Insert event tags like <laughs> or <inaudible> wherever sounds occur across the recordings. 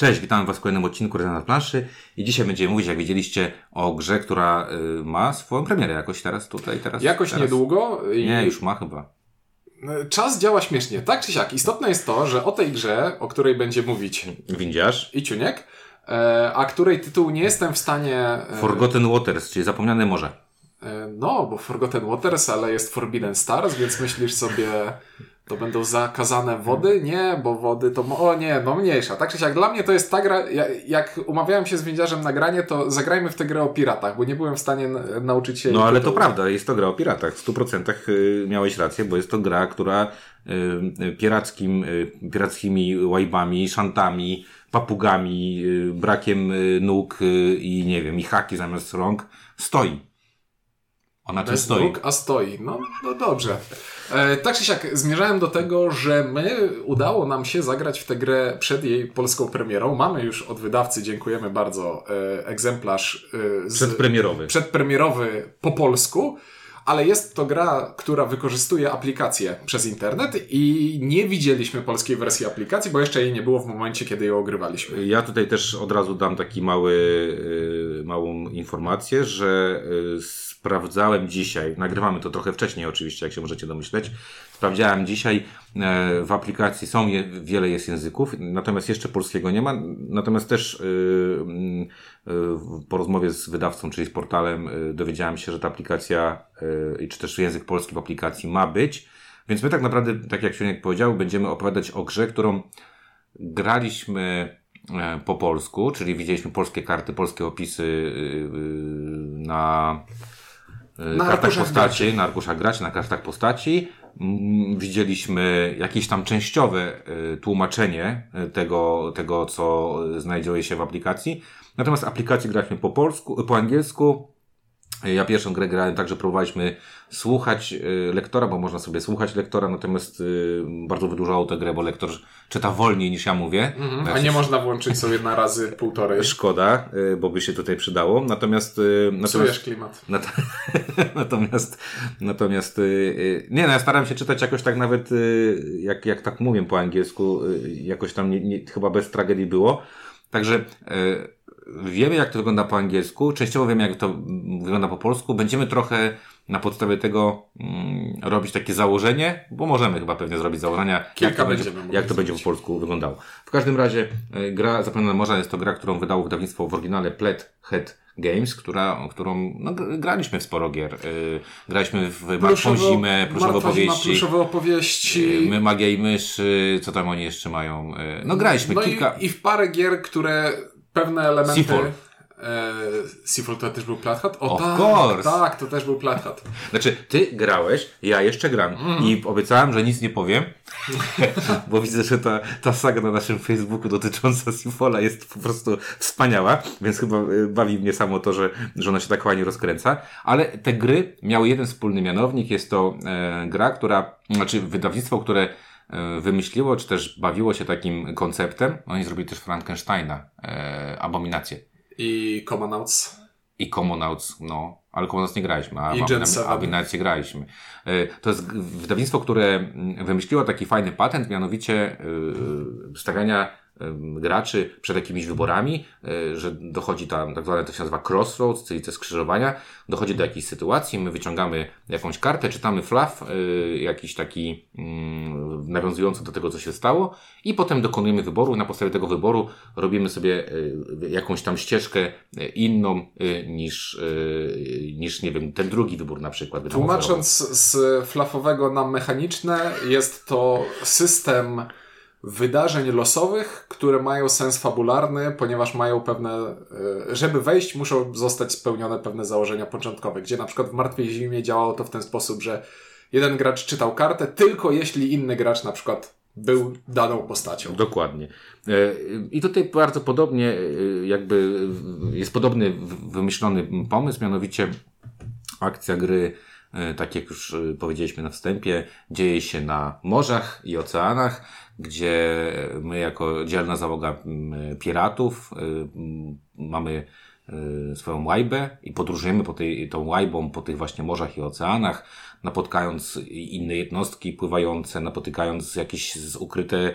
Cześć, witam Was w kolejnym odcinku Rezonans Planszy i dzisiaj będziemy mówić, jak widzieliście, o grze, która y, ma swoją premierę jakoś teraz tutaj, teraz. Jakoś teraz. niedługo. I... Nie, już ma chyba. Czas działa śmiesznie. Tak czy siak, istotne jest to, że o tej grze, o której będzie mówić Windziarz. i Ciuniek, e, a której tytuł nie jestem w stanie... e, Forgotten Waters, czyli Zapomniane Morze. e, No, bo Forgotten Waters, ale jest Forbidden Stars, więc myślisz sobie, to będą zakazane wody? Nie, bo wody to... O nie, no mniejsza. Tak czy siak, dla mnie to jest ta gra... ja- Jak umawiałem się z Windziarzem na granie, to zagrajmy w tę grę o piratach, bo nie byłem w stanie nauczyć się... No ale to prawda, jest to gra o piratach. W 100% y, miałeś rację, bo jest to gra, która y, y, pirackim, pirackimi łajbami, szantami, papugami, brakiem nóg i nie wiem, i haki zamiast rąk stoi. Ona Bez stoi? nóg, a stoi. No, no dobrze. E, tak czy siak, zmierzałem do tego, że my udało nam się zagrać w tę grę przed jej polską premierą. Mamy już od wydawcy, dziękujemy bardzo, e, egzemplarz e, z, Przedpremierowy. przedpremierowy po polsku. Ale jest to gra, która wykorzystuje aplikację przez internet i nie widzieliśmy polskiej wersji aplikacji, bo jeszcze jej nie było w momencie, kiedy ją ogrywaliśmy. Ja tutaj też od razu dam taki mały, małą informację, że y, sprawdzałem dzisiaj, nagrywamy to trochę wcześniej oczywiście, jak się możecie domyśleć, sprawdziałem dzisiaj, e, w aplikacji są wiele jest języków, natomiast jeszcze polskiego nie ma, natomiast też y, y, po rozmowie z wydawcą, czyli z portalem, dowiedziałem się, że ta aplikacja, czy też język polski w aplikacji ma być, więc my tak naprawdę, tak jak Sioniek powiedział, będziemy opowiadać o grze, którą graliśmy e, po polsku, czyli widzieliśmy polskie karty, polskie opisy na, Na kartach postaci, graczy. na arkuszach graczy, na kartach postaci. Mm, Widzieliśmy jakieś tam częściowe y, tłumaczenie y, tego, tego, co znajduje się w aplikacji. Natomiast aplikację graliśmy po polsku, po angielsku. Ja pierwszą grę grałem tak, że próbowaliśmy słuchać y, lektora, bo można sobie słuchać lektora, natomiast y, bardzo wydłużało tę grę, bo lektor czyta wolniej niż ja mówię. Mhm. Bo A nie się- można włączyć sobie na razy półtorej. Szkoda, bo by się tutaj przydało. Natomiast, natomiast, klimat. <laughs> nat natomiast, natomiast, nie no, ja staram się czytać jakoś tak nawet, jak, jak tak mówię po angielsku, jakoś tam nie, nie, chyba bez tragedii było. Także, wiemy jak to wygląda po angielsku, częściowo wiemy jak to wygląda po polsku. Będziemy trochę na podstawie tego mm, robić takie założenie, bo możemy chyba pewnie zrobić założenia, jak to, będzie, jak to będzie po polsku wyglądało. W każdym razie y, gra Zapomniana Morza jest to gra, którą wydało wydawnictwo w oryginale Plet Head Games, która, którą no, gr- graliśmy w sporo gier. Y, graliśmy w Martwą Zimę, Pluszowe Opowieści, Pluszowe opowieści. y, My Magia i Myszy, co tam oni jeszcze mają. No graliśmy no kilka... i, i w parę gier, które pewne elementy... Seafall. E, Seafall to też był Plathat? O Of tak, course. tak, to też był Plathat. Znaczy, ty grałeś, ja jeszcze gram. Mhm. I obiecałem, że nic nie powiem, <laughs> bo widzę, że ta, ta saga na naszym Facebooku dotycząca Sifola jest po prostu wspaniała, więc chyba y, bawi mnie samo to, że, że ona się tak fajnie rozkręca. Ale te gry miały jeden wspólny mianownik. Jest to e, gra, która, znaczy wydawnictwo, które e, wymyśliło, czy też bawiło się takim konceptem. Oni zrobili też Frankensteina, e, Abominację. I Commonouts. I Commonouts, no, ale Commonouts nie graliśmy, a I a- Gen a- 7. Abominację graliśmy. E, To jest wydawnictwo, które mm, wymyśliło taki fajny patent, mianowicie yy, stawiania graczy przed jakimiś wyborami, yy, że dochodzi tam, tak zwane to się nazywa crossroads, czyli te skrzyżowania, dochodzi do jakiejś sytuacji, my wyciągamy jakąś kartę, czytamy flaw, yy, jakiś taki mm, nawiązujący do tego, co się stało i potem dokonujemy wyboru. Na podstawie tego wyboru robimy sobie yy, jakąś tam ścieżkę inną niż, niż, nie wiem, ten drugi wybór na przykład. Tłumacząc z flafowego na mechaniczne, jest to system wydarzeń losowych, które mają sens fabularny, ponieważ mają pewne, e, żeby wejść, muszą zostać spełnione pewne założenia początkowe, gdzie na przykład w Martwej Zimie działało to w ten sposób, że jeden gracz czytał kartę, tylko jeśli inny gracz na przykład był daną postacią. Dokładnie. E, I tutaj bardzo podobnie, e, jakby jest podobny wymyślony pomysł, mianowicie akcja gry, tak jak już powiedzieliśmy na wstępie, dzieje się na morzach i oceanach, gdzie my jako dzielna załoga m, piratów e, m, mamy y, swoją łajbę i podróżujemy po tej, tą łajbą po tych właśnie morzach i oceanach, napotykając inne jednostki pływające, napotykając jakieś ukryte e,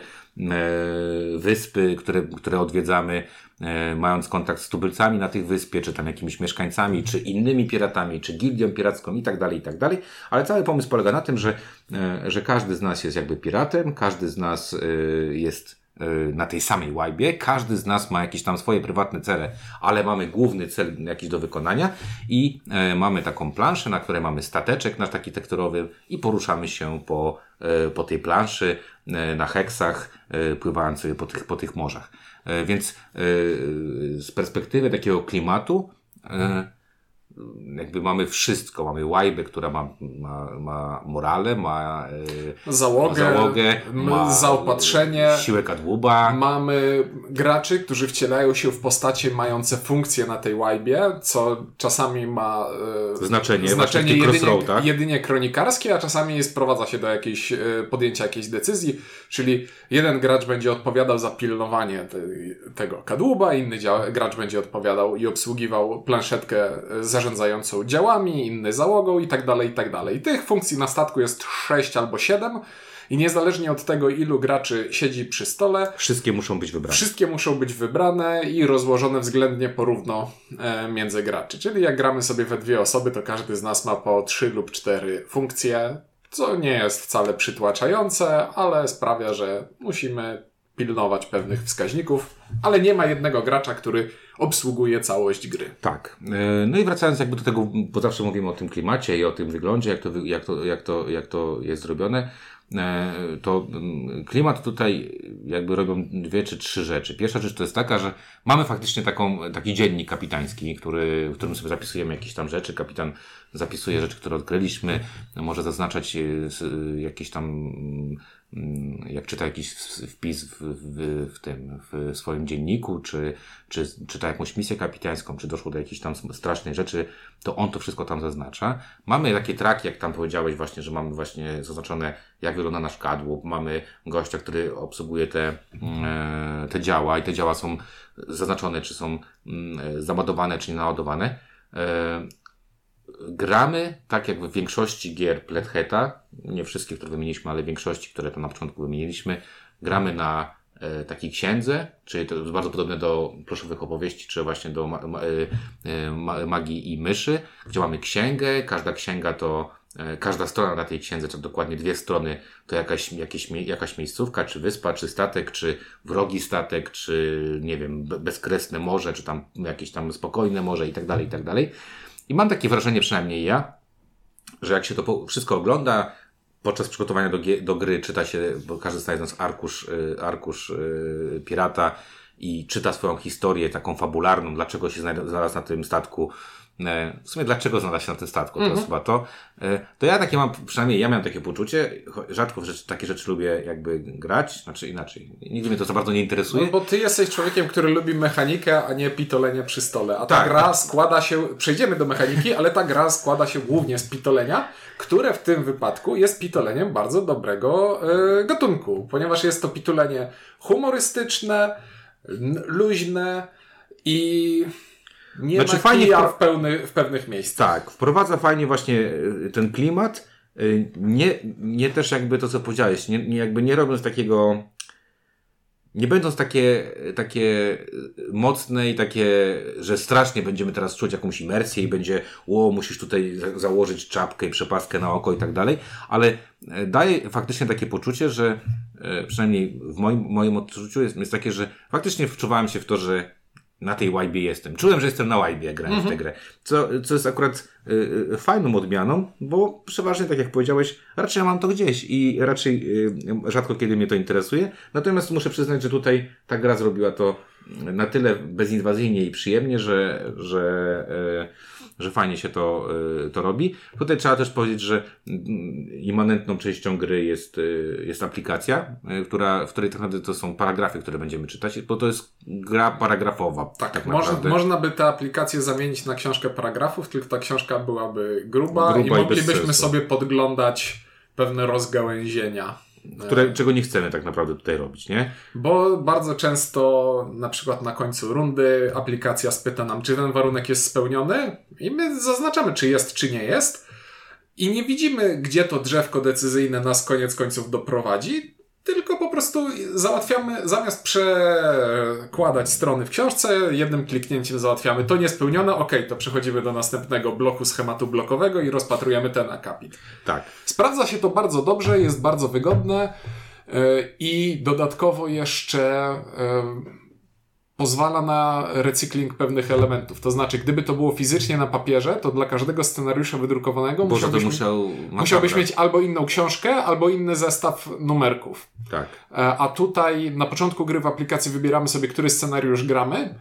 wyspy, które, które odwiedzamy, e, mając kontakt z tubylcami na tych wyspie, czy tam jakimiś mieszkańcami, czy innymi piratami, czy gildią piracką i tak dalej, i tak dalej. Ale cały pomysł polega na tym, że, e, że każdy z nas jest jakby piratem, każdy z nas jest na tej samej łajbie. Każdy z nas ma jakieś tam swoje prywatne cele, ale mamy główny cel jakiś do wykonania i e, mamy taką planszę, na której mamy stateczek nasz taki tekturowy i poruszamy się po, e, po tej planszy e, na heksach, pływając po tych, po tych morzach. Więc z perspektywy takiego klimatu jakby mamy wszystko. Mamy łajbę, która ma, ma, ma morale, ma e, załogę, załogę ma zaopatrzenie, siłę kadłuba. Mamy graczy, którzy wcielają się w postacie mające funkcje na tej łajbie, co czasami ma e, znaczenie, znaczenie jedynie, jedynie kronikarskie, a czasami sprowadza się do jakiejś, e, podjęcia jakiejś decyzji, czyli jeden gracz będzie odpowiadał za pilnowanie te, tego kadłuba, inny gracz będzie odpowiadał i obsługiwał planszetkę zarządzania zarządzającą działami, inny załogą i tak dalej, i tak. Tych funkcji na statku jest 6 albo 7 i niezależnie od tego, ilu graczy siedzi przy stole, wszystkie muszą być wybrane. Wszystkie muszą być wybrane i rozłożone względnie porówno e, między graczy. Czyli jak gramy sobie we dwie osoby, to każdy z nas ma po 3 lub 4 funkcje, co nie jest wcale przytłaczające, ale sprawia, że musimy pilnować pewnych wskaźników, ale nie ma jednego gracza, który obsługuje całość gry. Tak. E, no i wracając jakby do tego, bo zawsze mówimy o tym klimacie i o tym wyglądzie, jak to, jak to, jak to, jak to jest zrobione, e, to mm, klimat tutaj jakby robią dwie czy trzy rzeczy. Pierwsza rzecz to jest taka, że mamy faktycznie taką, taki dziennik kapitański, który, w którym sobie zapisujemy jakieś tam rzeczy. Kapitan zapisuje rzeczy, które odkryliśmy, może zaznaczać e, jakieś tam mm, jak czyta jakiś wpis w, w, w tym, w swoim dzienniku, czy, czy czyta jakąś misję kapitańską, czy doszło do jakiejś tam strasznej rzeczy, to on to wszystko tam zaznacza. Mamy takie traki, jak tam powiedziałeś właśnie, że mamy właśnie zaznaczone, jak wygląda nasz kadłub, mamy gościa, który obsługuje te, mm, e, te działa i te działa są zaznaczone, czy są mm, załadowane, czy nie naładowane. E, gramy, tak jak w większości gier Pletheta, nie wszystkie, które wymieniliśmy, ale większości, które tam na początku wymieniliśmy, gramy na e, takiej księdze, czyli to jest bardzo podobne do proszowych opowieści, czy właśnie do ma, e, ma, magii i myszy, gdzie mamy księgę, każda księga to e, Każda strona na tej księdze, to dokładnie dwie strony, to jakaś, jakieś, jakaś miejscówka, czy wyspa, czy statek, czy wrogi statek, czy nie wiem, bezkresne morze, czy tam jakieś tam spokojne morze i tak dalej, i tak dalej. I mam takie wrażenie, przynajmniej ja, że jak się to wszystko ogląda, podczas przygotowania do, do gry czyta się, bo każdy z nas arkusz, y, arkusz y, pirata i czyta swoją historię taką fabularną, dlaczego się znalazł na tym statku, w sumie dlaczego znalazł się na tym statku, to jest mhm. chyba to. E, to ja takie mam, przynajmniej ja miałem takie poczucie, rzadko rzeczy, takie rzeczy lubię jakby grać, znaczy inaczej. Nigdy mnie to za bardzo nie interesuje. No, bo ty jesteś człowiekiem, który lubi mechanikę, a nie pitolenie przy stole. A ta tak. gra składa się, przejdziemy do mechaniki, ale ta gra składa się głównie z pitolenia, które w tym wypadku jest pitoleniem bardzo dobrego e, gatunku, ponieważ jest to pitolenie humorystyczne, luźne i nie znaczy, ma fajnie w, pełny, w pewnych miejscach. Tak, wprowadza fajnie właśnie e, ten klimat. E, nie, nie też jakby to, co powiedziałeś, nie, nie jakby nie robiąc takiego, nie będąc takie, takie mocne i takie, że strasznie będziemy teraz czuć jakąś imersję i będzie, o, musisz tutaj założyć czapkę i przepaskę na oko i tak dalej, ale e, daje faktycznie takie poczucie, że przynajmniej w moim, moim odczuciu jest, jest takie, że faktycznie wczuwałem się w to, że na tej łajbie jestem. Czułem, że jestem na łajbie, jak grałem w tę mhm. grę. Co, co jest akurat y, y, fajną odmianą, bo przeważnie, tak jak powiedziałeś, raczej ja mam to gdzieś i raczej y, rzadko kiedy mnie to interesuje. Natomiast muszę przyznać, że tutaj ta gra zrobiła to na tyle bezinwazyjnie i przyjemnie, że, że y, że fajnie się to, y, to robi. Tutaj trzeba też powiedzieć, że mm, immanentną częścią gry jest, y, jest aplikacja, y, która, w której tak naprawdę to są paragrafy, które będziemy czytać, bo to jest gra paragrafowa. Tak, tak można, można by tę aplikację zamienić na książkę paragrafów, tylko ta książka byłaby gruba, gruba i moglibyśmy sobie podglądać pewne rozgałęzienia. Które, czego nie chcemy tak naprawdę tutaj robić, nie? Bo bardzo często, na przykład na końcu rundy, aplikacja spyta nam, czy ten warunek jest spełniony, i my zaznaczamy, czy jest, czy nie jest. I nie widzimy, gdzie to drzewko decyzyjne nas koniec końców doprowadzi, tylko po prostu załatwiamy, zamiast przekładać strony w książce, jednym kliknięciem załatwiamy to niespełnione, ok, to przechodzimy do następnego bloku schematu blokowego i rozpatrujemy ten akapit. Tak. Sprawdza się to bardzo dobrze, jest bardzo wygodne yy, i dodatkowo jeszcze yy, pozwala na recykling pewnych elementów. To znaczy, gdyby to było fizycznie na papierze, to dla każdego scenariusza wydrukowanego Boże, musiałbyś, musiał... musiałbyś mieć albo inną książkę, albo inny zestaw numerków. Tak. E, A tutaj na początku gry w aplikacji wybieramy sobie, który scenariusz gramy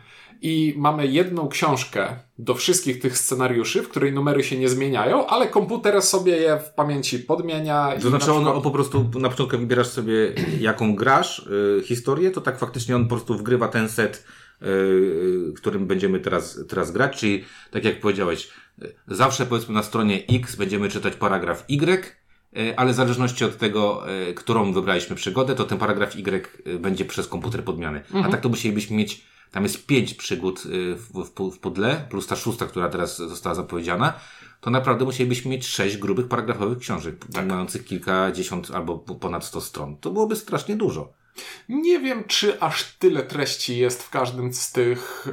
i mamy jedną książkę do wszystkich tych scenariuszy, w której numery się nie zmieniają, ale komputer sobie je w pamięci podmienia. To znaczy przykład- on po prostu na początku wybierasz sobie jaką grasz y, historię, to tak faktycznie on po prostu wgrywa ten set, y, y, którym będziemy teraz, teraz grać, czyli tak jak powiedziałeś, y, zawsze powiedzmy na stronie X będziemy czytać paragraf Y, ale w zależności od tego, którą wybraliśmy przygodę, to ten paragraf Y y, będzie przez komputer podmiany. A tak to musielibyśmy mieć, tam jest pięć przygód y, w, w, w Pudle, plus ta szósta, która teraz została zapowiedziana, to naprawdę musielibyśmy mieć sześć grubych paragrafowych książek, mających kilkadziesiąt albo ponad sto stron. To byłoby strasznie dużo. Nie wiem, czy aż tyle treści jest w każdym z tych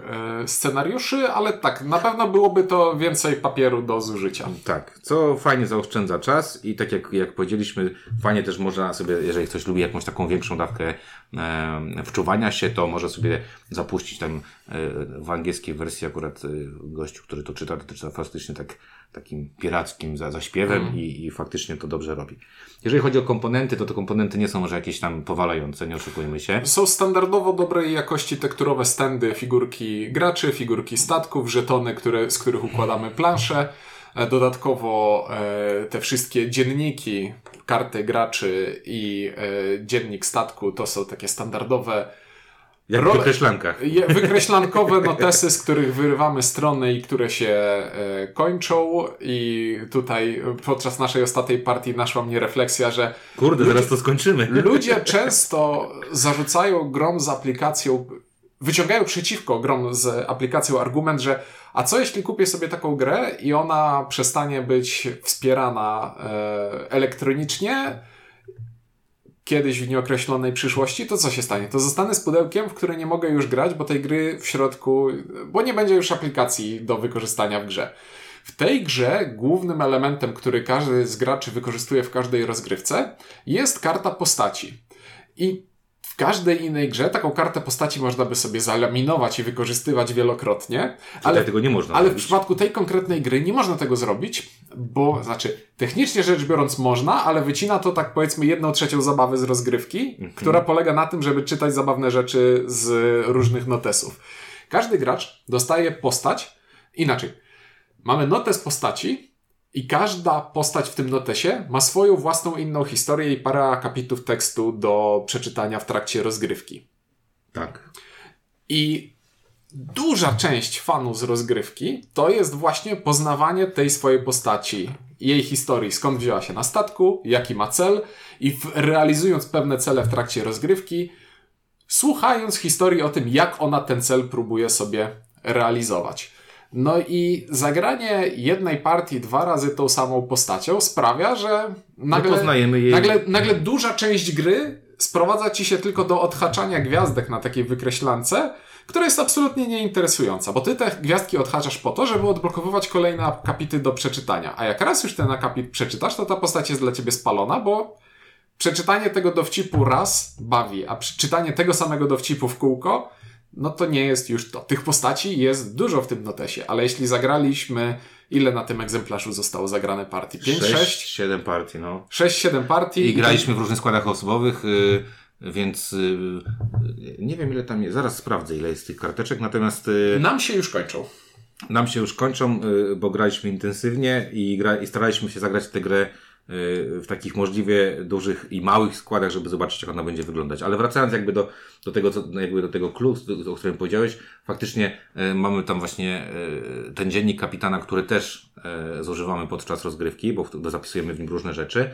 e, scenariuszy, ale tak, na pewno byłoby to więcej papieru do zużycia. Tak, co fajnie zaoszczędza czas i tak jak, jak powiedzieliśmy, fajnie też można sobie, jeżeli ktoś lubi jakąś taką większą dawkę e, wczuwania się, to może sobie zapuścić tam e, w angielskiej wersji akurat e, gościu, który to czyta, to czyta faktycznie tak, takim pirackim za, zaśpiewem i, i faktycznie to dobrze robi. Jeżeli chodzi o komponenty, to te komponenty nie są może jakieś tam powalające, nie oszukujmy się. Są standardowo dobrej jakości tekturowe stędy, figurki graczy, figurki statków, żetony, które, z których układamy plansze. E, Dodatkowo e, te wszystkie dzienniki, karty graczy i e, dziennik statku to są takie standardowe Jak wykreślankach. <laughs> Wykreślankowe notesy, z których wyrywamy strony i które się e, kończą. I tutaj podczas naszej ostatniej partii naszła mnie refleksja, że Kurde, zaraz to skończymy. <laughs> ludzie często zarzucają grom z aplikacją, wyciągają przeciwko grom z aplikacją argument, że a co jeśli kupię sobie taką grę i ona przestanie być wspierana e, elektronicznie kiedyś w nieokreślonej przyszłości, to co się stanie? To zostanę z pudełkiem, w które nie mogę już grać, bo tej gry w środku, bo nie będzie już aplikacji do wykorzystania w grze. W tej grze głównym elementem, który każdy z graczy wykorzystuje w każdej rozgrywce, jest karta postaci. I każdej innej grze taką kartę postaci można by sobie zalaminować i wykorzystywać wielokrotnie, Ale ale tego nie można ale w zrobić. przypadku tej konkretnej gry nie można tego zrobić, bo znaczy, technicznie rzecz biorąc można, ale wycina to tak powiedzmy jedną trzecią zabawy z rozgrywki, która polega na tym, żeby czytać zabawne rzeczy z różnych notesów. Każdy gracz dostaje postać inaczej. Mamy notes postaci i każda postać w tym notesie ma swoją własną inną historię i parę akapitów tekstu do przeczytania w trakcie rozgrywki. Tak. I duża część fanów z rozgrywki to jest właśnie poznawanie tej swojej postaci, jej historii, skąd wzięła się na statku, jaki ma cel i w, realizując pewne cele w trakcie rozgrywki, słuchając historii o tym, jak ona ten cel próbuje sobie realizować. No i zagranie jednej partii dwa razy tą samą postacią sprawia, że nagle, jej- nagle, nagle duża część gry sprowadza ci się tylko do odhaczania gwiazdek na takiej wykreślance, która jest absolutnie nieinteresująca, bo ty te gwiazdki odhaczasz po to, żeby odblokowywać kolejne akapity do przeczytania. A jak raz już ten akapit przeczytasz, to ta postać jest dla ciebie spalona, bo przeczytanie tego dowcipu raz bawi, a przeczytanie tego samego dowcipu w kółko, no to nie jest już to. Tych postaci jest dużo w tym notesie, ale jeśli zagraliśmy, ile na tym egzemplarzu zostało zagrane partii? 5, 6? 6, 7 partii, no. 6-7 partii. I graliśmy w różnych składach osobowych, y, więc y, y, nie wiem ile tam jest. Zaraz sprawdzę ile jest tych karteczek, natomiast y, Nam się już kończą. nam się już kończą, y, bo graliśmy intensywnie i, gra, i staraliśmy się zagrać tę grę w takich możliwie dużych i małych składach, żeby zobaczyć, jak ona będzie wyglądać. Ale wracając jakby do, do tego, co, jakby do tego clue, o którym powiedziałeś, faktycznie y, mamy tam właśnie y, ten dziennik kapitana, który też y, zużywamy podczas rozgrywki, bo zapisujemy w nim różne rzeczy.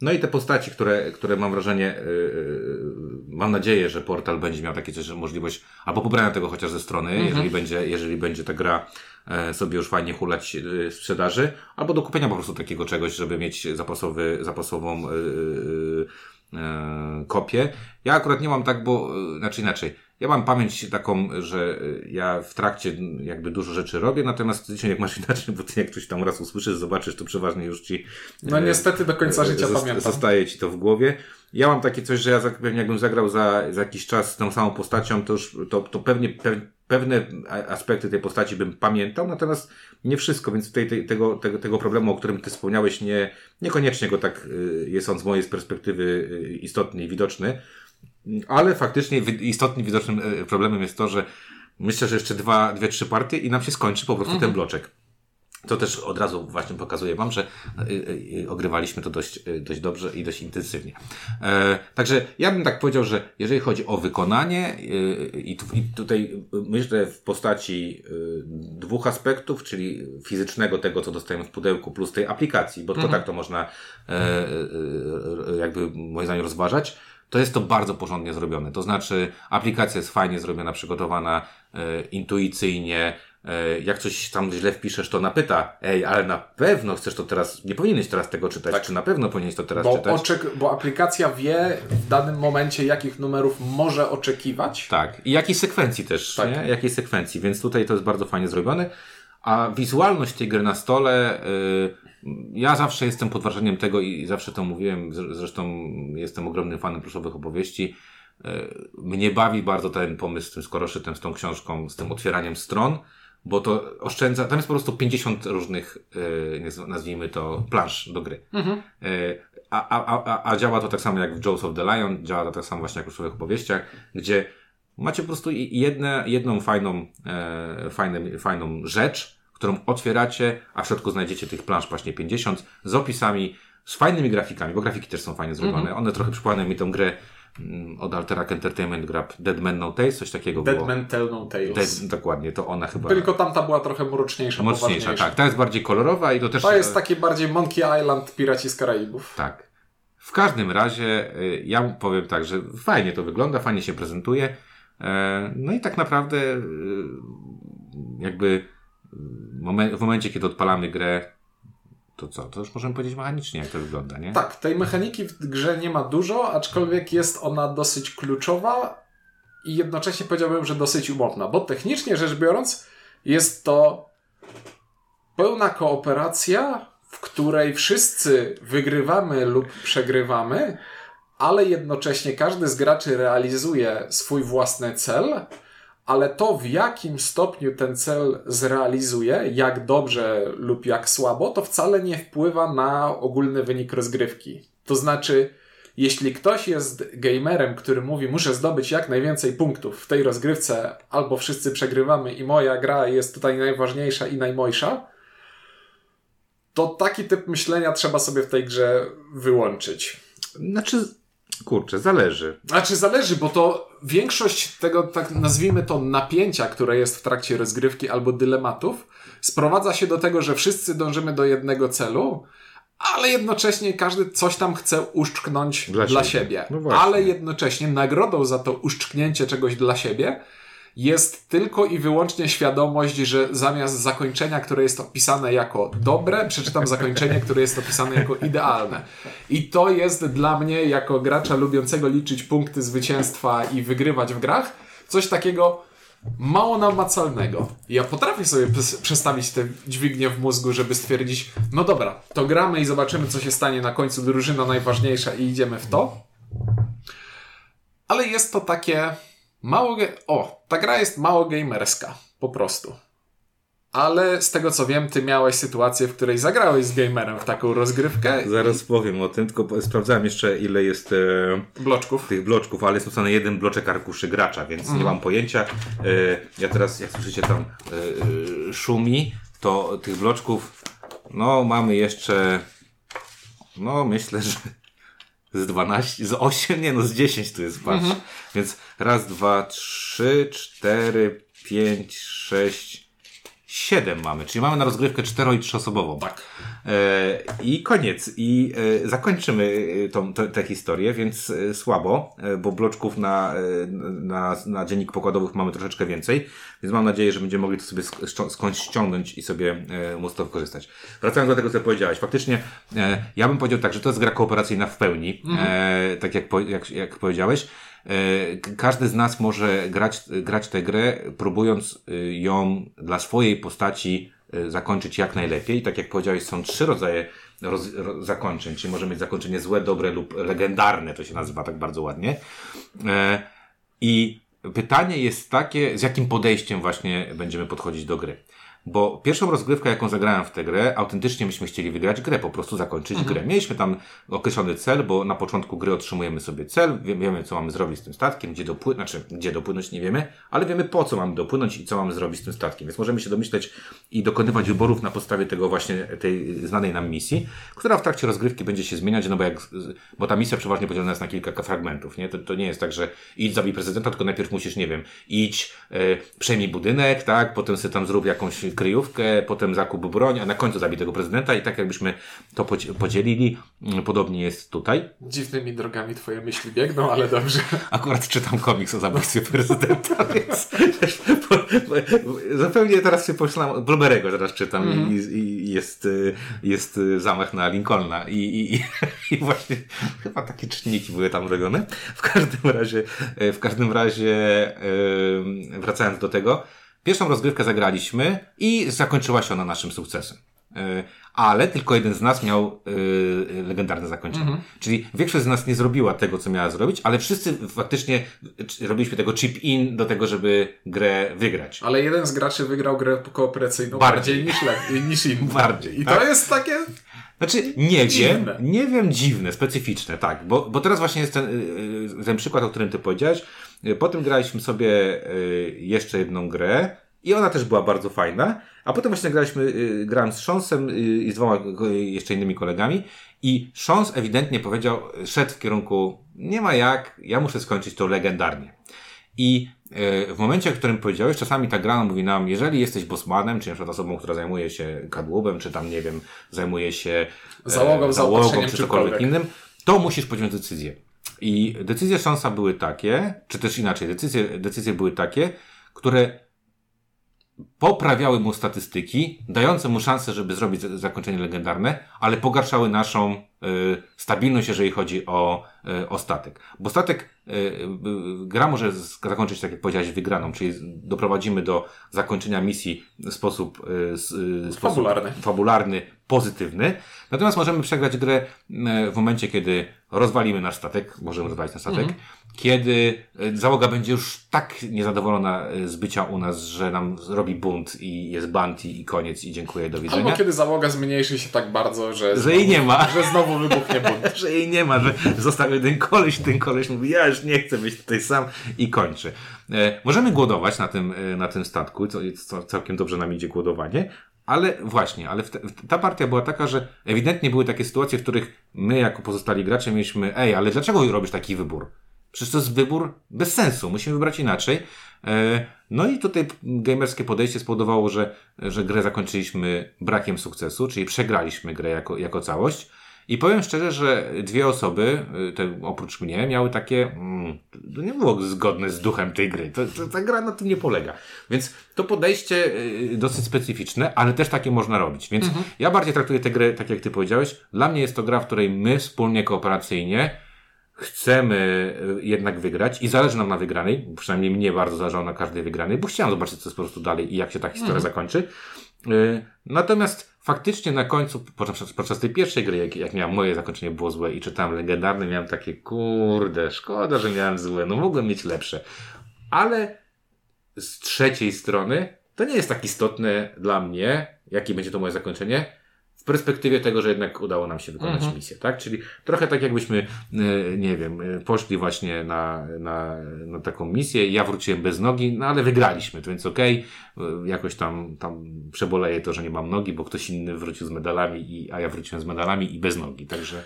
No i te postaci, które, które mam wrażenie, yy, mam nadzieję, że portal będzie miał takie coś, możliwość albo pobrania tego chociaż ze strony, Mhm. jeżeli, będzie, jeżeli będzie ta gra e, sobie już fajnie hulać e, sprzedaży, albo do kupienia po prostu takiego czegoś, żeby mieć zapasowy, zapasową yy, e, kopię. Ja akurat nie mam tak, bo, e, znaczy inaczej, ja mam pamięć taką, że e, ja w trakcie jakby dużo rzeczy robię, natomiast ty jak masz inaczej, bo ty jak ktoś tam raz usłyszysz, zobaczysz, to przeważnie już ci No e, niestety do końca życia Zost- pamiętam. Zostaje ci to w głowie. Ja mam takie coś, że ja pewnie jakbym zagrał za, za jakiś czas tą samą postacią, to już to, to pewnie pe, pewne aspekty tej postaci bym pamiętał, natomiast nie wszystko, więc tutaj tej, tego, tego, tego problemu, o którym ty wspomniałeś, nie, niekoniecznie go tak y, jest on z mojej perspektywy y, istotny i widoczny, ale faktycznie istotnym, widocznym y, problemem jest to, że myślę, że jeszcze dwa, dwie, trzy partie i nam się skończy po prostu ten bloczek. To też od razu właśnie pokazuje Wam, że y, y, ogrywaliśmy to dość, dość dobrze i dość intensywnie. E, także ja bym tak powiedział, że jeżeli chodzi o wykonanie i, tu, i tutaj myślę w postaci dwóch aspektów, czyli fizycznego tego, co dostajemy w pudełku, plus tej aplikacji, bo tylko tak to można e, e, e, jakby moim zdaniem rozważać, to jest to bardzo porządnie zrobione. To znaczy aplikacja jest fajnie zrobiona, przygotowana, e, intuicyjnie, E, jak coś tam źle wpiszesz, to napyta, ej, ale na pewno chcesz to teraz, nie powinieneś teraz tego czytać, czy na pewno powinieneś to teraz Bo, czytać? oczek- bo aplikacja wie w danym momencie, jakich numerów może oczekiwać. Tak. I jakiej sekwencji też, Tak. nie? Jakiej sekwencji, więc tutaj to jest bardzo fajnie zrobione. A wizualność tej gry na stole, y, ja zawsze jestem pod wrażeniem tego i zawsze to mówiłem, zr- zresztą jestem ogromnym fanem pluszowych opowieści. Y, mnie bawi bardzo ten pomysł z tym skoroszytem, z tą książką, z tym otwieraniem stron, bo to oszczędza, tam jest po prostu 50 różnych, y, naz- nazwijmy to, plansz do gry. Y, A, a, a, a działa to tak samo jak w Jaws of the Lion, działa to tak samo właśnie jak w pluszowych opowieściach, gdzie macie po prostu jedne, jedną fajną, e, fajną, fajną rzecz, którą otwieracie, a w środku znajdziecie tych plansz właśnie 50 z opisami, z fajnymi grafikami, bo grafiki też są fajnie zrobione. One trochę przypominają mi tą grę mm, od Alterac Entertainment Gra Dead Man No Tales, coś takiego Dead było. Man Tell No Tales. Dead, dokładnie, to ona chyba Tylko tamta była trochę mroczniejsza, mocniejsza. Tak, ta jest bardziej kolorowa i to też... To jest e, taki bardziej Monkey Island Piraci z Karaibów. Tak. W każdym razie y, ja powiem tak, że fajnie to wygląda, fajnie się prezentuje. E, No i tak naprawdę y, jakby momen- w momencie, kiedy odpalamy grę, to co? To już możemy powiedzieć mechanicznie, jak to wygląda, nie? Tak, tej mechaniki w grze nie ma dużo, aczkolwiek jest ona dosyć kluczowa i jednocześnie powiedziałbym, że dosyć umowna, bo technicznie rzecz biorąc jest to pełna kooperacja, w której wszyscy wygrywamy lub przegrywamy, ale jednocześnie każdy z graczy realizuje swój własny cel, ale to w jakim stopniu ten cel zrealizuje, jak dobrze lub jak słabo, to wcale nie wpływa na ogólny wynik rozgrywki. To znaczy, jeśli ktoś jest gamerem, który mówi, muszę zdobyć jak najwięcej punktów w tej rozgrywce, albo wszyscy przegrywamy i moja gra jest tutaj najważniejsza i najmojsza, to taki typ myślenia trzeba sobie w tej grze wyłączyć. Znaczy, kurczę, zależy. Znaczy zależy, bo to większość tego, tak nazwijmy to, napięcia, które jest w trakcie rozgrywki albo dylematów, sprowadza się do tego, że wszyscy dążymy do jednego celu, ale jednocześnie każdy coś tam chce uszczknąć Dla dla, siebie. siebie. No ale jednocześnie nagrodą za to uszczknięcie czegoś dla siebie jest tylko i wyłącznie świadomość, że zamiast zakończenia, które jest opisane jako dobre, przeczytam zakończenie, które jest opisane jako idealne. I to jest dla mnie, jako gracza lubiącego liczyć punkty zwycięstwa i wygrywać w grach, coś takiego mało namacalnego. Ja potrafię sobie przestawić te dźwignie w mózgu, żeby stwierdzić, no dobra, to gramy i zobaczymy, co się stanie na końcu, drużyna najważniejsza i idziemy w to. Ale jest to takie mało... Ge- o, ta gra jest mało gamerska, po prostu. Ale z tego co wiem, ty miałeś sytuację, w której zagrałeś z gamerem w taką rozgrywkę. Zaraz powiem o tym, tylko sprawdzałem jeszcze ile jest e, Bloczków. tych bloczków, ale jest napisane jeden bloczek arkuszy gracza, więc Mhm. nie mam pojęcia. E, ja teraz, jak słyszycie tam e, e, szumi, to tych bloczków, no mamy jeszcze, no myślę, że z 12, z 8, nie no z 10 tu jest, patrz. Mhm. Więc raz, dwa, trzy, cztery, pięć, sześć, 7 mamy, czyli mamy na rozgrywkę 4 i 3 osobową. Tak. E, I koniec. I e, zakończymy e, tą, tę, tę historię, więc e, słabo, e, bo bloczków na, na, na dziennik pokładowych mamy troszeczkę więcej, więc mam nadzieję, że będziemy mogli to sobie sk- skądś ściągnąć i sobie móc to wykorzystać. Wracając do tego, co powiedziałeś. Faktycznie, ja bym powiedział tak, że to jest gra kooperacyjna w pełni, e, tak jak, jak, jak powiedziałeś. E, Każdy z nas może grać, grać tę grę, próbując y, ją dla swojej postaci y, zakończyć jak najlepiej. Tak jak powiedziałeś, są trzy rodzaje roz, ro, zakończeń, czyli może mieć zakończenie złe, dobre lub legendarne, to się nazywa tak bardzo ładnie. E, I pytanie jest takie, z jakim podejściem właśnie będziemy podchodzić do gry. Bo pierwszą rozgrywkę, jaką zagrałem w tę grę, autentycznie myśmy chcieli wygrać grę, po prostu zakończyć grę. Mieliśmy tam określony cel, bo na początku gry otrzymujemy sobie cel, wie- wiemy, co mamy zrobić z tym statkiem, gdzie dopłynąć, znaczy, gdzie dopłynąć nie wiemy, ale wiemy, po co mamy dopłynąć i co mamy zrobić z tym statkiem. Więc możemy się domyśleć i dokonywać wyborów na podstawie tego właśnie, tej znanej nam misji, która w trakcie rozgrywki będzie się zmieniać, no bo jak, bo ta misja przeważnie podzielona jest na kilka fragmentów, nie? To, to nie jest tak, że idź zabij prezydenta, tylko najpierw musisz, nie wiem, idź, e, przejmij budynek, tak, potem sobie tam zrób jakąś kryjówkę, potem zakup broń, a na końcu zabij tego prezydenta i tak jakbyśmy to podzi- podzielili. Mm, Podobnie jest tutaj. Dziwnymi drogami twoje myśli biegną, ale dobrze. <laughs> Akurat czytam komiks o zabójstwie prezydenta, <laughs> więc też po, zupełnie teraz sobie pomyślałem, Blueberry'ego teraz czytam i, i jest, y, jest y, zamach na Lincolna i, i, <laughs> i, właśnie chyba takie czynniki były tam robione. W każdym razie, y, w każdym razie wracając do tego, pierwszą rozgrywkę zagraliśmy i zakończyła się ona naszym sukcesem. Y, Ale tylko jeden z nas miał y, legendarne zakończenie. Czyli większość z nas nie zrobiła tego, co miała zrobić, ale wszyscy faktycznie robiliśmy tego chip-in do tego, żeby grę wygrać. Ale jeden z graczy wygrał grę kooperacyjną Bardziej. bardziej, niż, <laughs> niż inny. Bardziej, I tak? to jest takie... Znaczy, nie Dziwne. wiem, nie wiem, dziwne, specyficzne, tak, bo, bo teraz właśnie jest ten, y, ten przykład, o którym ty powiedziałeś. Y, Potem graliśmy sobie y, jeszcze jedną grę i ona też była bardzo fajna, a potem właśnie graliśmy, y, grałem z Szonsem i z dwoma jeszcze innymi kolegami i Szons ewidentnie powiedział, szedł w kierunku, nie ma jak, ja muszę skończyć to legendarnie. I e, w momencie, w którym powiedziałeś, czasami ta gra mówi nam, jeżeli jesteś bossmanem, czy na przykład osobą, która zajmuje się kadłubem, czy tam, nie wiem, zajmuje się e, Załogą, załogą zaopatrzeniem, czy cokolwiek innym, to musisz podjąć decyzję. I decyzje szansa były takie, czy też inaczej, decyzje, decyzje były takie, które poprawiały mu statystyki, dające mu szansę, żeby zrobić za- zakończenie legendarne, ale pogarszały naszą stabilność, jeżeli chodzi o, y, o statek. Bo statek, y, y, gra może zakończyć, tak jak powiedziałeś, wygraną, czyli doprowadzimy do zakończenia misji w sposób, y, y, sposób Fabularny. fabularny, pozytywny. Natomiast możemy przegrać grę w momencie, kiedy rozwalimy nasz statek, możemy rozwalić nasz statek, kiedy e, załoga będzie już tak niezadowolona z bycia u nas, że nam robi bunt i jest bounty i koniec i dziękuję, do widzenia. Albo kiedy załoga zmniejszy się tak bardzo, że... Że jej nie ma. Że znowu wybuchnie bunt. <laughs> że jej nie ma, że zostawię ten koleś, ten koleś mówi, ja już nie chcę być tutaj sam i kończy. E, możemy głodować na tym, e, na tym statku, co, co całkiem dobrze nam idzie głodowanie, ale właśnie, ale te, ta partia była taka, że ewidentnie były takie sytuacje, w których my jako pozostali gracze mieliśmy, ej, ale dlaczego robisz taki wybór? Przecież to jest wybór bez sensu, musimy wybrać inaczej. E, No i tutaj gamerskie podejście spowodowało, że, że grę zakończyliśmy brakiem sukcesu, czyli przegraliśmy grę jako, jako całość. I powiem szczerze, że dwie osoby, y, te, oprócz mnie, miały takie, mm, to nie było zgodne z duchem tej gry. To, to, ta gra na tym nie polega. Więc to podejście y, dosyć specyficzne, ale też takie można robić. Więc ja bardziej traktuję tę grę, tak jak ty powiedziałeś. Dla mnie jest to gra, w której my wspólnie, kooperacyjnie chcemy y, jednak wygrać i zależy nam na wygranej, przynajmniej mnie bardzo zależało na każdej wygranej, bo chciałem zobaczyć, co jest po prostu dalej i jak się ta historia zakończy. Y, Natomiast faktycznie na końcu, podczas, podczas tej pierwszej gry, jak, jak miałem moje zakończenie było złe i czytałem legendarne, miałem takie, kurde, szkoda, że miałem złe, no mogłem mieć lepsze. Ale z trzeciej strony, to nie jest tak istotne dla mnie, jakie będzie to moje zakończenie. Perspektywie tego, że jednak udało nam się wykonać Mhm. misję, tak? Czyli trochę tak jakbyśmy, e, nie wiem, e, poszli właśnie na, na, na taką misję, ja wróciłem bez nogi, no ale wygraliśmy, to więc okej, e, jakoś tam, tam przeboleję to, że nie mam nogi, bo ktoś inny wrócił z medalami, i, a ja wróciłem z medalami i bez nogi, także,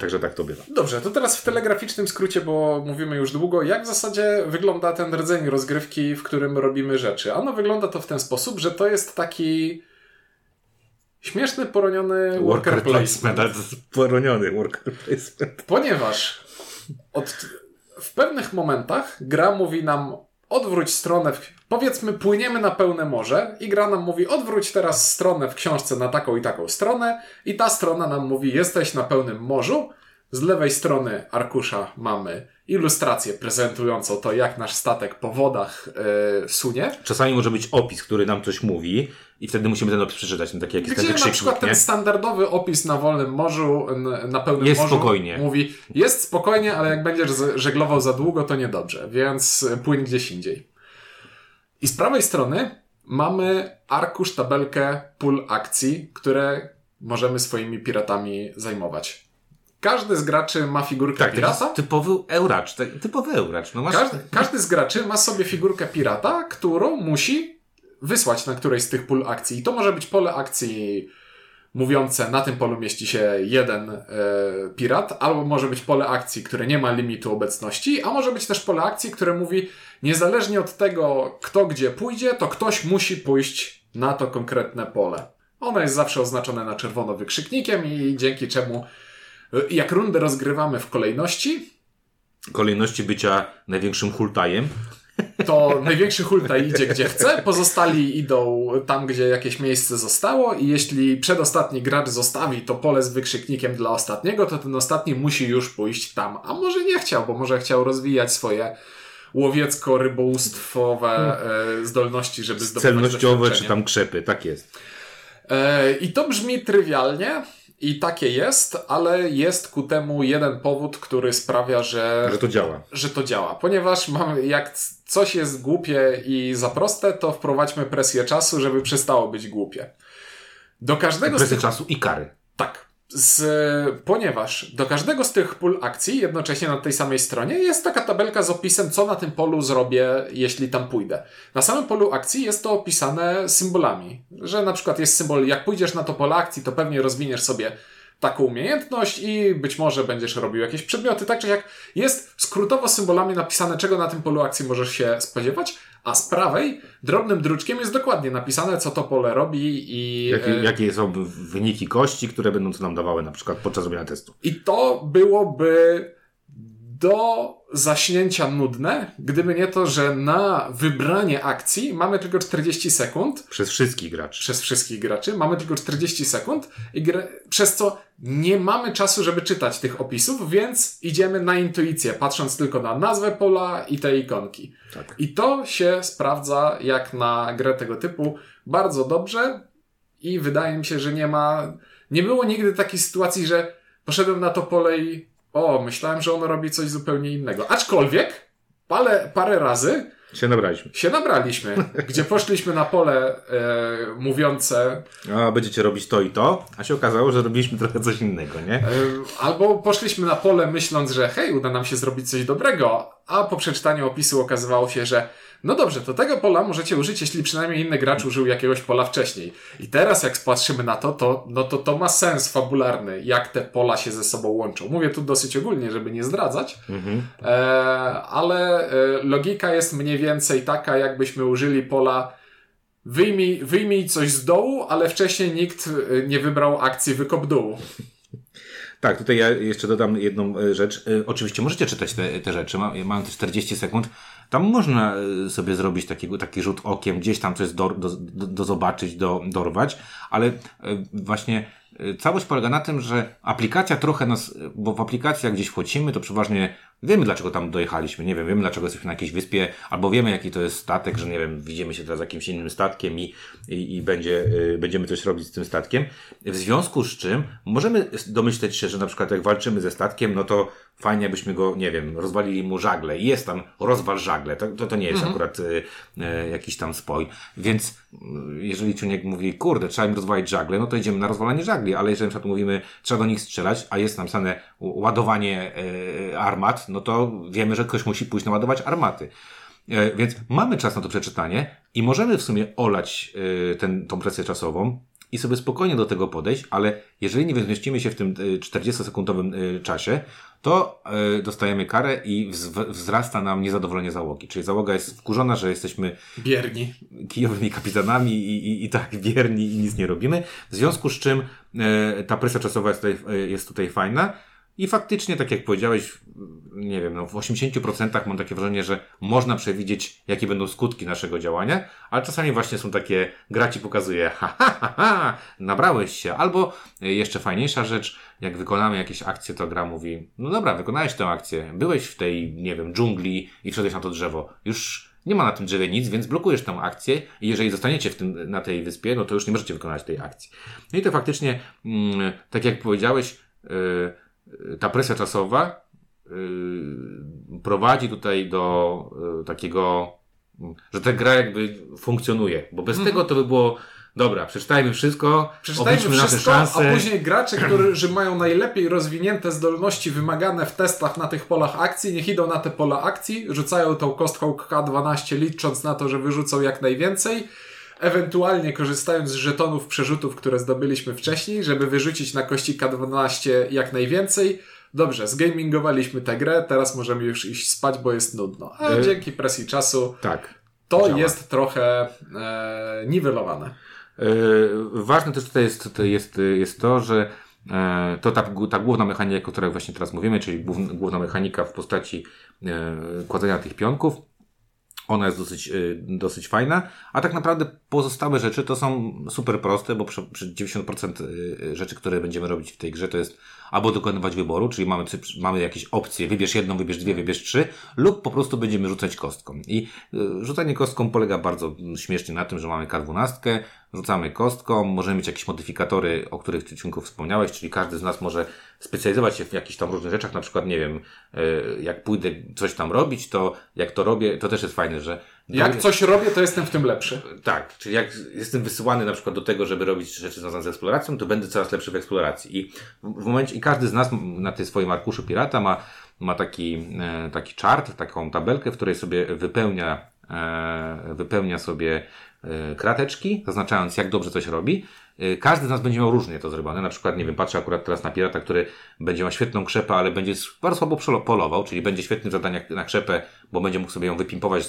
także tak to bywa. Dobrze, to teraz w telegraficznym skrócie, bo mówimy już długo, jak w zasadzie wygląda ten rdzeń rozgrywki, w którym robimy rzeczy. Ano wygląda to w ten sposób, że to jest taki śmieszny, poroniony worker placement. ale to jest poroniony worker placement. Ponieważ od, w pewnych momentach gra mówi nam odwróć stronę, w, powiedzmy płyniemy na pełne morze i gra nam mówi odwróć teraz stronę w książce na taką i taką stronę i ta strona nam mówi jesteś na pełnym morzu. Z lewej strony arkusza mamy ilustrację prezentującą to, jak nasz statek po wodach yy, sunie. Czasami może być opis, który nam coś mówi i wtedy musimy ten opis przeczytać, no taki jak jest Gdzie ten na przykład nie? ten standardowy opis na wolnym morzu, na pełnym Jest morzu spokojnie. mówi, jest spokojnie, ale jak będziesz żeglował za długo, to niedobrze, więc y, płyń gdzieś indziej. I z prawej strony mamy arkusz, tabelkę pól akcji, które możemy swoimi piratami zajmować. Każdy z graczy ma figurkę Tak, pirata. typowy euracz, tak, typowy euracz. No masz... Każdy, każdy z graczy ma sobie figurkę pirata, którą musi wysłać na którejś z tych pól akcji. I to może być pole akcji mówiące, na tym polu mieści się jeden e, pirat, albo może być pole akcji, które nie ma limitu obecności, a może być też pole akcji, które mówi, niezależnie od tego, kto gdzie pójdzie, to ktoś musi pójść na to konkretne pole. Ono jest zawsze oznaczone na czerwono wykrzyknikiem i dzięki czemu e, jak rundę rozgrywamy w kolejności, Kolejności bycia największym hultajem. To największy hulta idzie gdzie chce, pozostali idą tam, gdzie jakieś miejsce zostało i jeśli przedostatni gracz zostawi to pole z wykrzyknikiem dla ostatniego, to ten ostatni musi już pójść tam. A może nie chciał, bo może chciał rozwijać swoje łowiecko-rybołówstwowe e, zdolności, żeby zdobywać Celnościowe czy tam krzepy, tak jest. E, I to brzmi trywialnie i takie jest, ale jest ku temu jeden powód, który sprawia, że Że to działa. że to działa, ponieważ mamy, jak coś jest głupie i za proste, to wprowadźmy presję czasu, żeby przestało być głupie. Do każdego Presję tych... czasu i kary. Tak. Z, ponieważ do każdego z tych pól akcji, jednocześnie na tej samej stronie, jest taka tabelka z opisem, co na tym polu zrobię, jeśli tam pójdę. Na samym polu akcji jest to opisane symbolami, że na przykład jest symbol, jak pójdziesz na to pole akcji, to pewnie rozwiniesz sobie taką umiejętność i być może będziesz robił jakieś przedmioty. Tak czy jak jest skrótowo symbolami napisane, czego na tym polu akcji możesz się spodziewać, a z prawej drobnym druczkiem jest dokładnie napisane, co to pole robi i... Jakie, e, jakie są wyniki kości, które będą co nam dawały na przykład podczas robienia testu. I to byłoby do zaśnięcia nudne, gdyby nie to, że na wybranie akcji mamy tylko 40 sekund Przez wszystkich graczy. przez wszystkich graczy, mamy tylko 40 sekund i gra- przez co nie mamy czasu, żeby czytać tych opisów, więc idziemy na intuicję, patrząc tylko na nazwę pola i te ikonki. Tak. I to się sprawdza jak na grę tego typu bardzo dobrze i wydaje mi się, że nie ma, nie było nigdy takiej sytuacji, że poszedłem na to pole i o, myślałem, że ono robi coś zupełnie innego. Aczkolwiek parę, parę razy Się nabraliśmy. się nabraliśmy, gdzie poszliśmy na pole e, mówiące A będziecie robić to i to, a się okazało, że robiliśmy trochę coś innego, nie? e, albo poszliśmy na pole myśląc, że hej, uda nam się zrobić coś dobrego, a po przeczytaniu opisu okazywało się, że no dobrze, to tego pola możecie użyć, jeśli przynajmniej inny gracz użył jakiegoś pola wcześniej. I teraz jak patrzymy na to, to, no to to ma sens fabularny, jak te pola się ze sobą łączą. Mówię tu dosyć ogólnie, żeby nie zdradzać, Mhm. e, ale e, logika jest mniej więcej taka, jakbyśmy użyli pola wyjmij, wyjmij coś z dołu, ale wcześniej nikt e, nie wybrał akcji wykop dół. <laughs> Tak, tutaj ja jeszcze dodam jedną e, rzecz. E, Oczywiście możecie czytać te, te rzeczy, Ma- mam te 40 sekund. Tam można e, sobie zrobić takiego, taki rzut okiem, gdzieś tam coś do, do, do, do zobaczyć, do, dorwać, ale e, właśnie e, całość polega na tym, że aplikacja trochę nas, bo w aplikacji jak gdzieś wchodzimy, to przeważnie wiemy dlaczego tam dojechaliśmy, nie wiem, wiemy dlaczego jesteśmy na jakiejś wyspie, albo wiemy jaki to jest statek, że nie wiem, widzimy się teraz jakimś innym statkiem i, i, i będzie, y, będziemy coś robić z tym statkiem. W związku z czym możemy domyśleć się, że na przykład jak walczymy ze statkiem, no to fajnie jakbyśmy go, nie wiem, rozwalili mu żagle. I jest tam rozwal żagle, to, to, to nie jest akurat y, y, jakiś tam spoj, więc y, jeżeli Ciuniek mówi, kurde, trzeba im rozwalić żagle, no to idziemy na rozwalanie żagli, ale jeżeli na przykład mówimy, trzeba do nich strzelać, a jest napisane ładowanie y, armat, no to wiemy, że ktoś musi pójść naładować armaty. E, Więc mamy czas na to przeczytanie i możemy w sumie olać e, ten, tą presję czasową i sobie spokojnie do tego podejść, ale jeżeli nie zmieścimy się w tym e, 40-sekundowym e, czasie, to e, dostajemy karę i wz- wzrasta nam niezadowolenie załogi. Czyli załoga jest wkurzona, że jesteśmy Bierni. kijowymi kapitanami i, i, i tak wierni i nic nie robimy. W związku z czym e, ta presja czasowa jest tutaj, e, jest tutaj fajna. I faktycznie, tak jak powiedziałeś, nie wiem, no w 80% mam takie wrażenie, że można przewidzieć, jakie będą skutki naszego działania, ale czasami właśnie są takie, gra ci pokazuje, ha, ha, ha, ha nabrałeś się. Albo e, jeszcze fajniejsza rzecz, jak wykonamy jakieś akcje, to gra mówi, no dobra, wykonałeś tę akcję, byłeś w tej, nie wiem, dżungli i wszedłeś na to drzewo. Już nie ma na tym drzewie nic, więc blokujesz tę akcję i jeżeli zostaniecie w tym, na tej wyspie, no to już nie możecie wykonać tej akcji. No i to faktycznie, mm, tak jak powiedziałeś, yy, ta presja czasowa yy, prowadzi tutaj do yy, takiego, że ta gra jakby funkcjonuje, bo bez tego to by było, dobra, przeczytajmy wszystko, Przeczytajmy obliczmy nasze wszystko, szanse. a później gracze, którzy mają najlepiej rozwinięte zdolności wymagane w testach na tych polach akcji, niech idą na te pola akcji, rzucają tą kostką K12 licząc na to, że wyrzucą jak najwięcej, ewentualnie korzystając z żetonów przerzutów, które zdobyliśmy wcześniej, żeby wyrzucić na kości K12 jak najwięcej. Dobrze, zgamingowaliśmy tę grę, teraz możemy już iść spać, bo jest nudno. A Y- dzięki presji czasu Tak. to działa. jest trochę e, niwelowane. Yy, Ważne też tutaj jest, to jest, jest to, że e, to ta, ta główna mechanika, o której właśnie teraz mówimy, czyli główna, główna mechanika w postaci e, kładzenia tych pionków, ona jest dosyć, y, dosyć fajna, a tak naprawdę pozostałe rzeczy to są super proste, bo przy, przy 90% y, rzeczy, które będziemy robić w tej grze, to jest albo dokonywać wyboru, czyli mamy, mamy jakieś opcje, wybierz jedną, wybierz dwie, wybierz trzy, lub po prostu będziemy rzucać kostką. I y, rzucanie kostką polega bardzo śmiesznie na tym, że mamy K12, rzucamy kostką, możemy mieć jakieś modyfikatory, o których Ciunku, wspomniałeś, czyli każdy z nas może specjalizować się w jakichś tam różnych rzeczach, na przykład, nie wiem, y, jak pójdę coś tam robić, to jak to robię, to też jest fajne, że Jak coś robię, to jestem w tym lepszy. tak, czyli jak jestem wysyłany na przykład do tego, żeby robić rzeczy związane z eksploracją, to będę coraz lepszy w eksploracji. I w momencie, i każdy z nas na tej swoim arkuszu pirata ma, ma taki, e, taki chart, taką tabelkę, w której sobie wypełnia, e, wypełnia sobie e, krateczki, zaznaczając jak dobrze coś robi. E, Każdy z nas będzie miał różnie to zrobione. Na przykład, nie wiem, patrzę akurat teraz na pirata, który będzie miał świetną krzepę, ale będzie bardzo słabo polował, czyli będzie świetny w zadaniach na krzepę, bo będzie mógł sobie ją wypimpować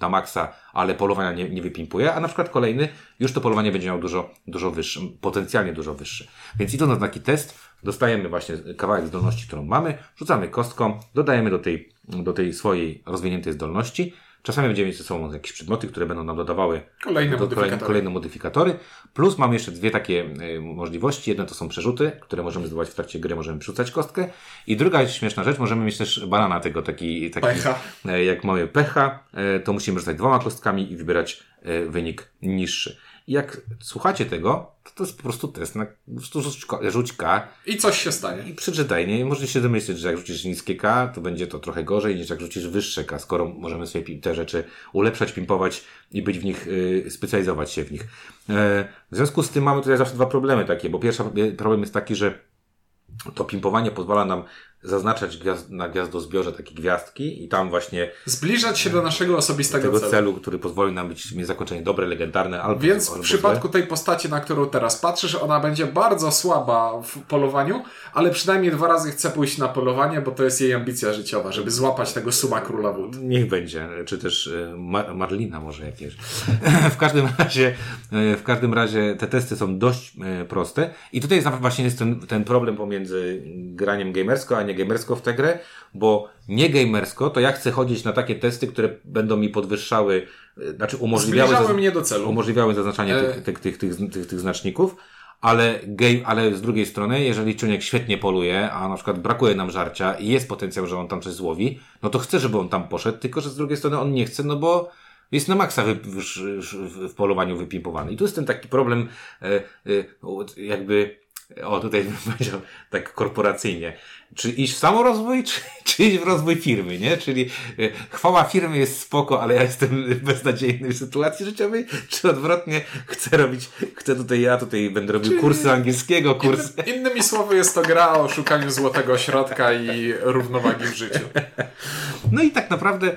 na maksa, ale polowania nie, nie wypimpuje, a na przykład kolejny już to polowanie będzie miał dużo, dużo wyższe, potencjalnie dużo wyższe. Więc idąc na taki test, dostajemy właśnie kawałek zdolności, którą mamy, rzucamy kostką, dodajemy do tej, do tej swojej rozwiniętej zdolności. Czasami będziemy mieć ze sobą jakieś przedmioty, które będą nam dodawały Kolejne do- kolejne, modyfikatory. kolejne modyfikatory. Plus mamy jeszcze dwie takie y, możliwości. Jedne to są przerzuty, które możemy zdobywać w trakcie gry, możemy przerzucać kostkę. I druga jest śmieszna rzecz, możemy mieć też banana tego, taki, taki Pecha. e, jak mamy pecha, e, to musimy rzucać dwoma kostkami i wybierać wynik niższy. I jak słuchacie tego, to to jest po prostu test na rzuć, rzuć K I coś się stanie. i przeczytaj. Nie? Możecie się domyśleć, że jak rzucisz niskie K, to będzie to trochę gorzej niż jak rzucisz wyższe K, skoro możemy sobie te rzeczy ulepszać, pimpować i być w nich, y, specjalizować się w nich. E, w związku z tym mamy tutaj zawsze dwa problemy takie, bo pierwszy problem jest taki, że to pimpowanie pozwala nam zaznaczać gwiazd, na gwiazdozbiorze takie gwiazdki i tam właśnie Zbliżać się do naszego osobistego tego celu. celu, który pozwoli nam być, mieć zakończenie dobre, legendarne, albo Więc w albo przypadku tej postaci, na którą teraz patrzysz, ona będzie bardzo słaba w polowaniu, ale przynajmniej dwa razy chce pójść na polowanie, bo to jest jej ambicja życiowa, żeby złapać tego suma króla wód. Niech będzie, czy też e, Ma- Marlina może jakieś. <laughs> w każdym razie, e, w każdym razie te testy są dość e, proste i tutaj właśnie jest ten, ten problem pomiędzy graniem gamersko, a nie gamersko w tę grę, bo nie gamersko to ja chcę chodzić na takie testy, które będą mi podwyższały, e, znaczy umożliwiały, zaz- mnie do celu. umożliwiały zaznaczanie E. tych, tych, tych, tych, tych, tych znaczników. Ale, game, ale z drugiej strony, jeżeli człowiek świetnie poluje, a na przykład brakuje nam żarcia i jest potencjał, że on tam coś złowi, no to chce, żeby on tam poszedł, tylko że z drugiej strony on nie chce, no bo jest na maksa wy, już, już w, w polowaniu wypimpowany. I tu jest ten taki problem, e, e, jakby, o tutaj bym <laughs> powiedział tak korporacyjnie. Czy iść w samorozwój, <laughs> czy, czy iść w rozwój firmy, nie? Czyli y, chwała firmy jest spoko, ale ja jestem <laughs> beznadziejny w sytuacji życiowej, czy odwrotnie, chcę robić, chcę tutaj, ja tutaj będę robił Czyli kursy angielskiego, kursy... Inny, <laughs> innymi słowy jest to gra o szukaniu złotego środka i równowagi w życiu. No i tak naprawdę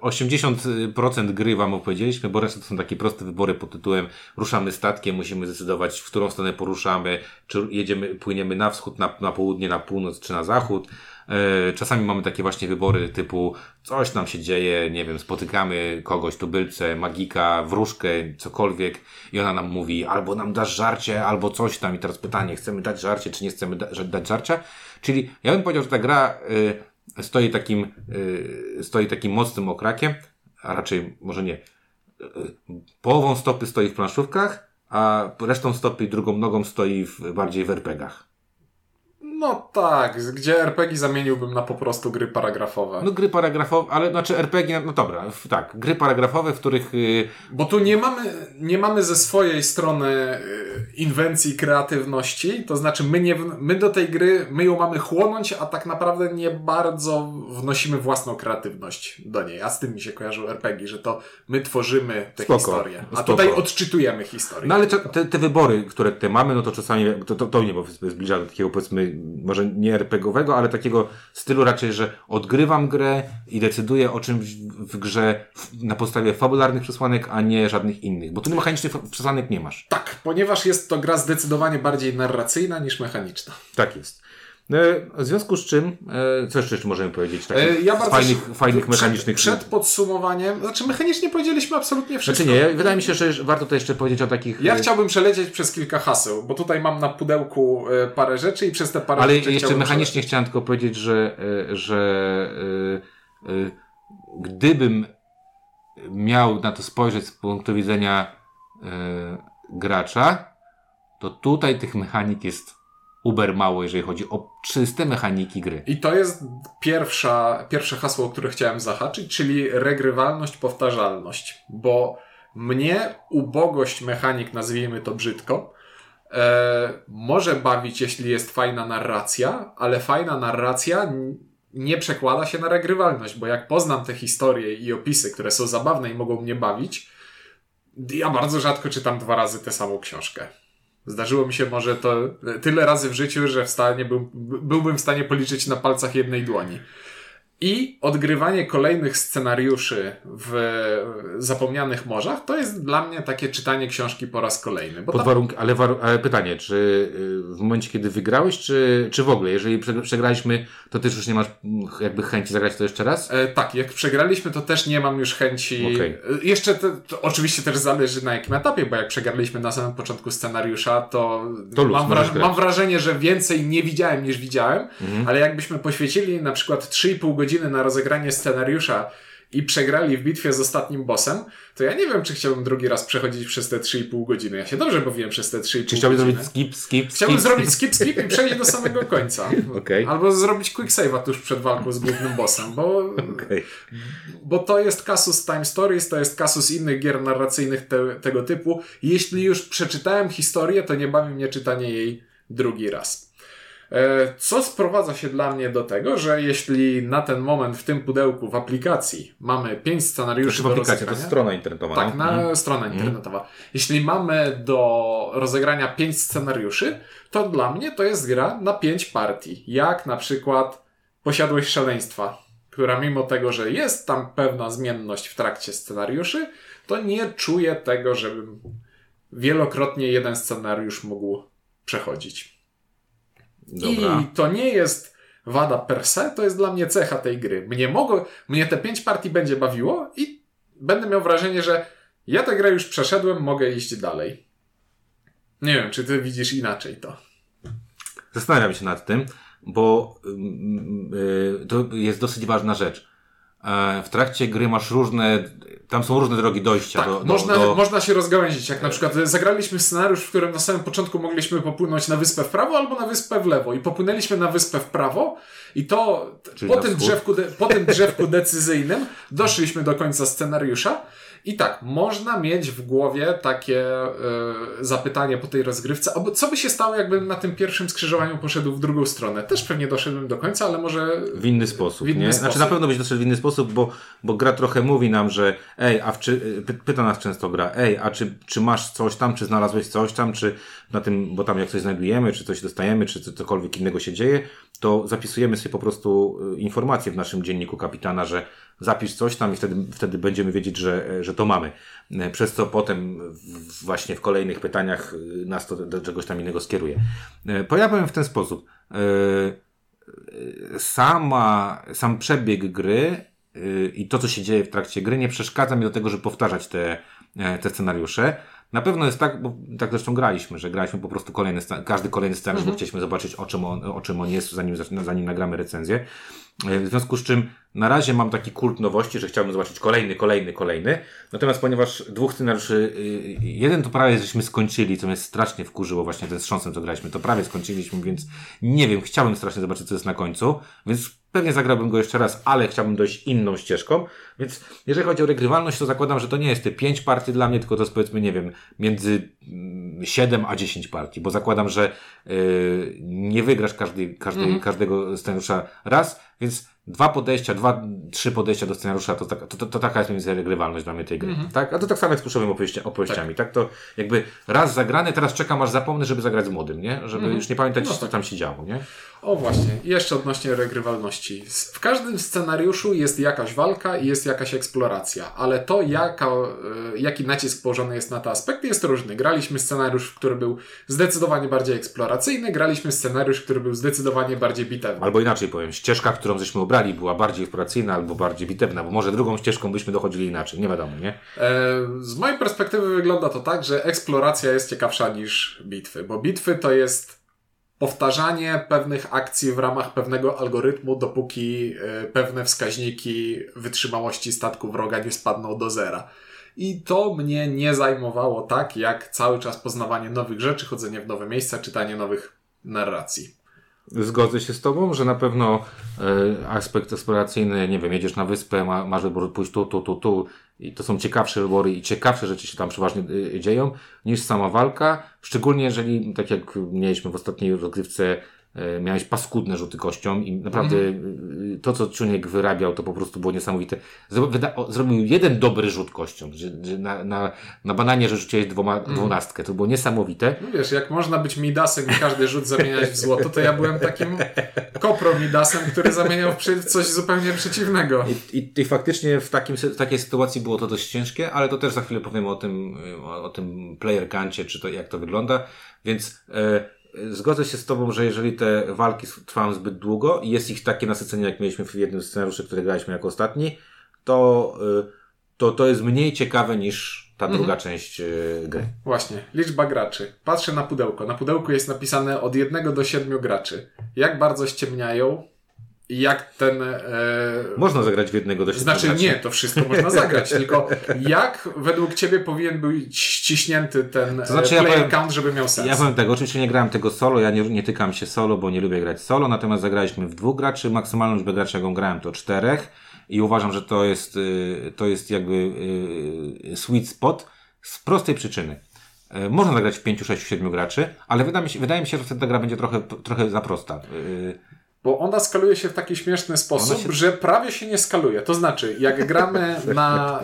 80% e, gry wam opowiedzieliśmy, bo reszta to są takie proste wybory pod tytułem ruszamy statkiem, musimy zdecydować, w którą stronę poruszamy, czy jedziemy, płyniemy na wschód, na, na południe, na północ, czy na zachód. E, czasami mamy takie właśnie wybory typu coś nam się dzieje, nie wiem, spotykamy kogoś, tubylce, magika, wróżkę, cokolwiek i ona nam mówi albo nam dasz żarcie, albo coś tam i teraz pytanie, chcemy dać żarcie, czy nie chcemy da dać żarcia? Czyli ja bym powiedział, że ta gra y, stoi takim, y, stoi takim mocnym okrakiem, a raczej może nie. Y, połową stopy stoi w planszówkach, a resztą stopy drugą nogą stoi w, bardziej w RPGach. No tak, gdzie RPG zamieniłbym na po prostu gry paragrafowe. No gry paragrafowe, ale znaczy RPG, no dobra, tak, gry paragrafowe, w których... Yy... Bo tu nie mamy, nie mamy ze swojej strony yy, inwencji, kreatywności, to znaczy my, nie, my do tej gry, my ją mamy chłonąć, a tak naprawdę nie bardzo wnosimy własną kreatywność do niej. A z tym mi się kojarzą RPG, że to my tworzymy te Spoko. historie. A Spoko. tutaj odczytujemy historię. No ale te, te wybory, które tutaj mamy, no to czasami, to, to, to mnie zbliża do takiego powiedzmy może nie RPGowego, ale takiego stylu raczej, że odgrywam grę i decyduję o czymś w grze na podstawie fabularnych przesłanek, a nie żadnych innych. Bo tu mechanicznych przesłanek nie masz. Tak, ponieważ jest to gra zdecydowanie bardziej narracyjna niż mechaniczna. Tak jest. E, w związku z czym, e, co jeszcze możemy powiedzieć? Takich e, ja bardzo fajnych, fajnych przed, mechanicznych. Przed podsumowaniem, znaczy mechanicznie powiedzieliśmy absolutnie wszystko. Znaczy nie, wydaje mi się, że warto to jeszcze powiedzieć o takich. Ja chciałbym przelecieć przez kilka haseł, bo tutaj mam na pudełku parę rzeczy i przez te parę Ale rzeczy. jeszcze mechanicznie przelecieć. chciałem tylko powiedzieć, że, że gdybym miał na to spojrzeć z punktu widzenia gracza, to tutaj tych mechanik jest uber mało, jeżeli chodzi o czyste mechaniki gry. I to jest pierwsza, pierwsze hasło, które chciałem zahaczyć, czyli regrywalność, powtarzalność. Bo mnie ubogość mechanik, nazwijmy to brzydko, e, może bawić, jeśli jest fajna narracja, ale fajna narracja nie przekłada się na regrywalność, bo jak poznam te historie i opisy, które są zabawne i mogą mnie bawić, ja bardzo rzadko czytam dwa razy tę samą książkę. Zdarzyło mi się może to tyle razy w życiu, że w stanie był, byłbym w stanie policzyć na palcach jednej dłoni. I odgrywanie kolejnych scenariuszy w zapomnianych morzach to jest dla mnie takie czytanie książki po raz kolejny. Pod ale, war- ale pytanie, czy y, w momencie, kiedy wygrałeś, czy, czy w ogóle? Jeżeli przegraliśmy, to też już nie masz mm, jakby chęci zagrać to jeszcze raz? E, tak, jak przegraliśmy, to też nie mam już chęci. Okay. E, jeszcze to, to oczywiście też zależy na jakim etapie, bo jak przegraliśmy na samym początku scenariusza, to, to mam, wra- mam, wrażenie, że więcej nie widziałem niż widziałem, mhm. ale jakbyśmy poświęcili na przykład 3,5 godziny godziny na rozegranie scenariusza i przegrali w bitwie z ostatnim bossem, to ja nie wiem, czy chciałbym drugi raz przechodzić przez te 3,5 godziny. Ja się dobrze bawiłem przez te 3,5 godziny. Czy chciałbyś zrobić skip, skip, Chciałbym skip, zrobić skip, skip i przejść do samego końca. <laughs> okay. Albo zrobić quick save'a tuż przed walką z głównym bossem, bo, okay. bo to jest kasus Time Stories, to jest kasus innych gier narracyjnych te, tego typu. Jeśli już przeczytałem historię, to nie bawi mnie czytanie jej drugi raz. E, co sprowadza się dla mnie do tego, że jeśli na ten moment w tym pudełku w aplikacji mamy pięć scenariuszy to do rozegrania... To strona internetowa. Tak, no? na mm. strona mhm. internetowa. Mm. Jeśli mamy do rozegrania pięć scenariuszy, to dla mnie to jest gra na pięć partii. Jak na przykład Posiadłość Szaleństwa, która mimo tego, że jest tam pewna zmienność w trakcie scenariuszy, to nie czuję tego, żebym wielokrotnie jeden scenariusz mógł przechodzić. Dobra. I to nie jest wada per se, to jest dla mnie cecha tej gry. Mnie mogło, mnie te pięć partii będzie bawiło i będę miał wrażenie, że ja tę grę już przeszedłem, mogę iść dalej. Nie wiem, czy ty widzisz inaczej to. Zastanawiam się nad tym, bo yy, to jest dosyć ważna rzecz. E, w trakcie gry masz różne, tam są różne drogi dojścia. Tak, do, do, można, do... można się rozgałęzić. Jak na przykład zagraliśmy scenariusz, w którym na samym początku mogliśmy popłynąć na wyspę w prawo albo na wyspę w lewo. I popłynęliśmy na wyspę w prawo i to po tym, drzewku po tym drzewku decyzyjnym doszliśmy do końca scenariusza I tak, można mieć w głowie takie e, zapytanie po tej rozgrywce, albo co by się stało, jakbym na tym pierwszym skrzyżowaniu poszedł w drugą stronę. Też pewnie doszedłem do końca, ale może... W inny sposób, W inny nie? sposób. Znaczy na pewno byś doszedł w inny sposób, bo, bo gra trochę mówi nam, że ej, a w czy, py, pyta nas często gra, ej, a czy, czy masz coś tam, czy znalazłeś coś tam, czy na tym, bo tam jak coś znajdujemy, czy coś dostajemy, czy co- cokolwiek innego się dzieje, to zapisujemy sobie po prostu y, informacje w naszym dzienniku kapitana, że zapisz coś tam i wtedy, wtedy będziemy wiedzieć, że, że to mamy. E, Przez co potem właśnie w kolejnych pytaniach y, nas to do czegoś tam innego skieruje. E, To ja powiem w ten sposób. E, sama, sam przebieg gry y, i to, co się dzieje w trakcie gry, nie przeszkadza mi do tego, żeby powtarzać te, e, te scenariusze. Na pewno jest tak, bo tak zresztą graliśmy, że graliśmy po prostu kolejny, każdy kolejny scenariusz, bo chcieliśmy zobaczyć, o czym on, o czym on jest, zanim, zanim nagramy recenzję. E, W związku z czym na razie mam taki kult nowości, że chciałbym zobaczyć kolejny, kolejny, kolejny. Natomiast ponieważ dwóch scenariuszy, y, jeden to prawie żeśmy skończyli, co mnie strasznie wkurzyło właśnie ten z co graliśmy, to prawie skończyliśmy, więc nie wiem, chciałbym strasznie zobaczyć, co jest na końcu, więc pewnie zagrałbym go jeszcze raz, ale chciałbym dojść inną ścieżką, więc jeżeli chodzi o regrywalność, to zakładam, że to nie jest te 5 partii dla mnie, tylko to jest powiedzmy, nie wiem, między mm, 7 a 10 partii, bo zakładam, że y, nie wygrasz każdej, każdej, każdego scenariusza raz, więc dwa podejścia, dwa, trzy podejścia do scenariusza, to, taka- to, to, to taka jest więcej regrywalność dla mnie tej gry. Tak? A to tak samo jak z pluszowymi opowieści, opowieściami. Tak. To jakby raz zagrany, teraz czekam aż zapomnę, żeby zagrać z młodym, nie? Żeby już nie pamiętać, No co tak. tam się działo, nie? O właśnie, jeszcze odnośnie regrywalności. W każdym scenariuszu jest jakaś walka i jest jakaś eksploracja, ale to jaka, e, jaki nacisk położony jest na te aspekty jest różny. Graliśmy scenariusz, który był zdecydowanie bardziej eksploracyjny, graliśmy scenariusz, który był zdecydowanie bardziej bitewny. Albo inaczej powiem, ścieżka, którą żeśmy obrali, była bardziej eksploracyjna albo bardziej bitewna, bo może drugą ścieżką byśmy dochodzili inaczej, nie wiadomo, nie? E, Z mojej perspektywy wygląda to tak, że eksploracja jest ciekawsza niż bitwy, bo bitwy to jest powtarzanie pewnych akcji w ramach pewnego algorytmu, dopóki e, pewne wskaźniki wytrzymałości statku wroga nie spadną do zera. I to mnie nie zajmowało tak, jak cały czas poznawanie nowych rzeczy, chodzenie w nowe miejsca, czytanie nowych narracji. Zgodzę się z Tobą, że na pewno e, aspekt eksploracyjny, nie wiem, jedziesz na wyspę, ma, masz wybór pójść tu, tu, tu, tu i to są ciekawsze wybory i ciekawsze rzeczy się tam przeważnie e, dzieją niż sama walka, szczególnie jeżeli, tak jak mieliśmy w ostatniej rozgrywce, miałeś paskudne rzuty kością i naprawdę e, to, co Czuniek wyrabiał, to po prostu było niesamowite. Zrobił jeden dobry rzut kością, że, że na, na, na bananie, że rzuciłeś dwoma, dwunastkę, to było niesamowite. No wiesz, jak można być Midasem i każdy rzut zamieniać w złoto, to ja byłem takim kopro-Midasem, który zamieniał w coś zupełnie przeciwnego. I, i, I faktycznie w, takim, w takiej sytuacji było to dość ciężkie, ale to też za chwilę powiem o tym, y, o, o tym player kancie, czy to jak to wygląda. Więc e, e, zgodzę się z Tobą, że jeżeli te walki trwają zbyt długo i jest ich takie nasycenie, jak mieliśmy w jednym z scenariuszy, który graliśmy jako ostatni, to, e, to to jest mniej ciekawe niż ta druga część e, gry. Właśnie, liczba graczy. Patrzę na pudełko. Na pudełku jest napisane od 1 do 7 graczy. Jak bardzo ściemniają jak ten... E, Można zagrać w jednego do siedmiu znaczy graczy. nie, to wszystko można <laughs> zagrać, tylko jak według Ciebie powinien być ściśnięty ten To znaczy, e, ja player powiem- count, żeby miał sens? Ja powiem tak, oczywiście nie grałem tego solo, ja nie, nie tykam się solo, bo nie lubię grać solo, natomiast zagraliśmy w dwóch graczy, maksymalną liczbę graczy, jaką grałem, to czterech i uważam, że to jest, y, to jest jakby y, sweet spot z prostej przyczyny. Y, Można zagrać w 5, 6, 7 graczy, ale wydaje mi się, wydaje mi się że wtedy ta gra będzie trochę, trochę za prosta. Bo ona skaluje się w taki śmieszny sposób, się- że prawie się nie skaluje. To znaczy, jak <laughs> gramy na,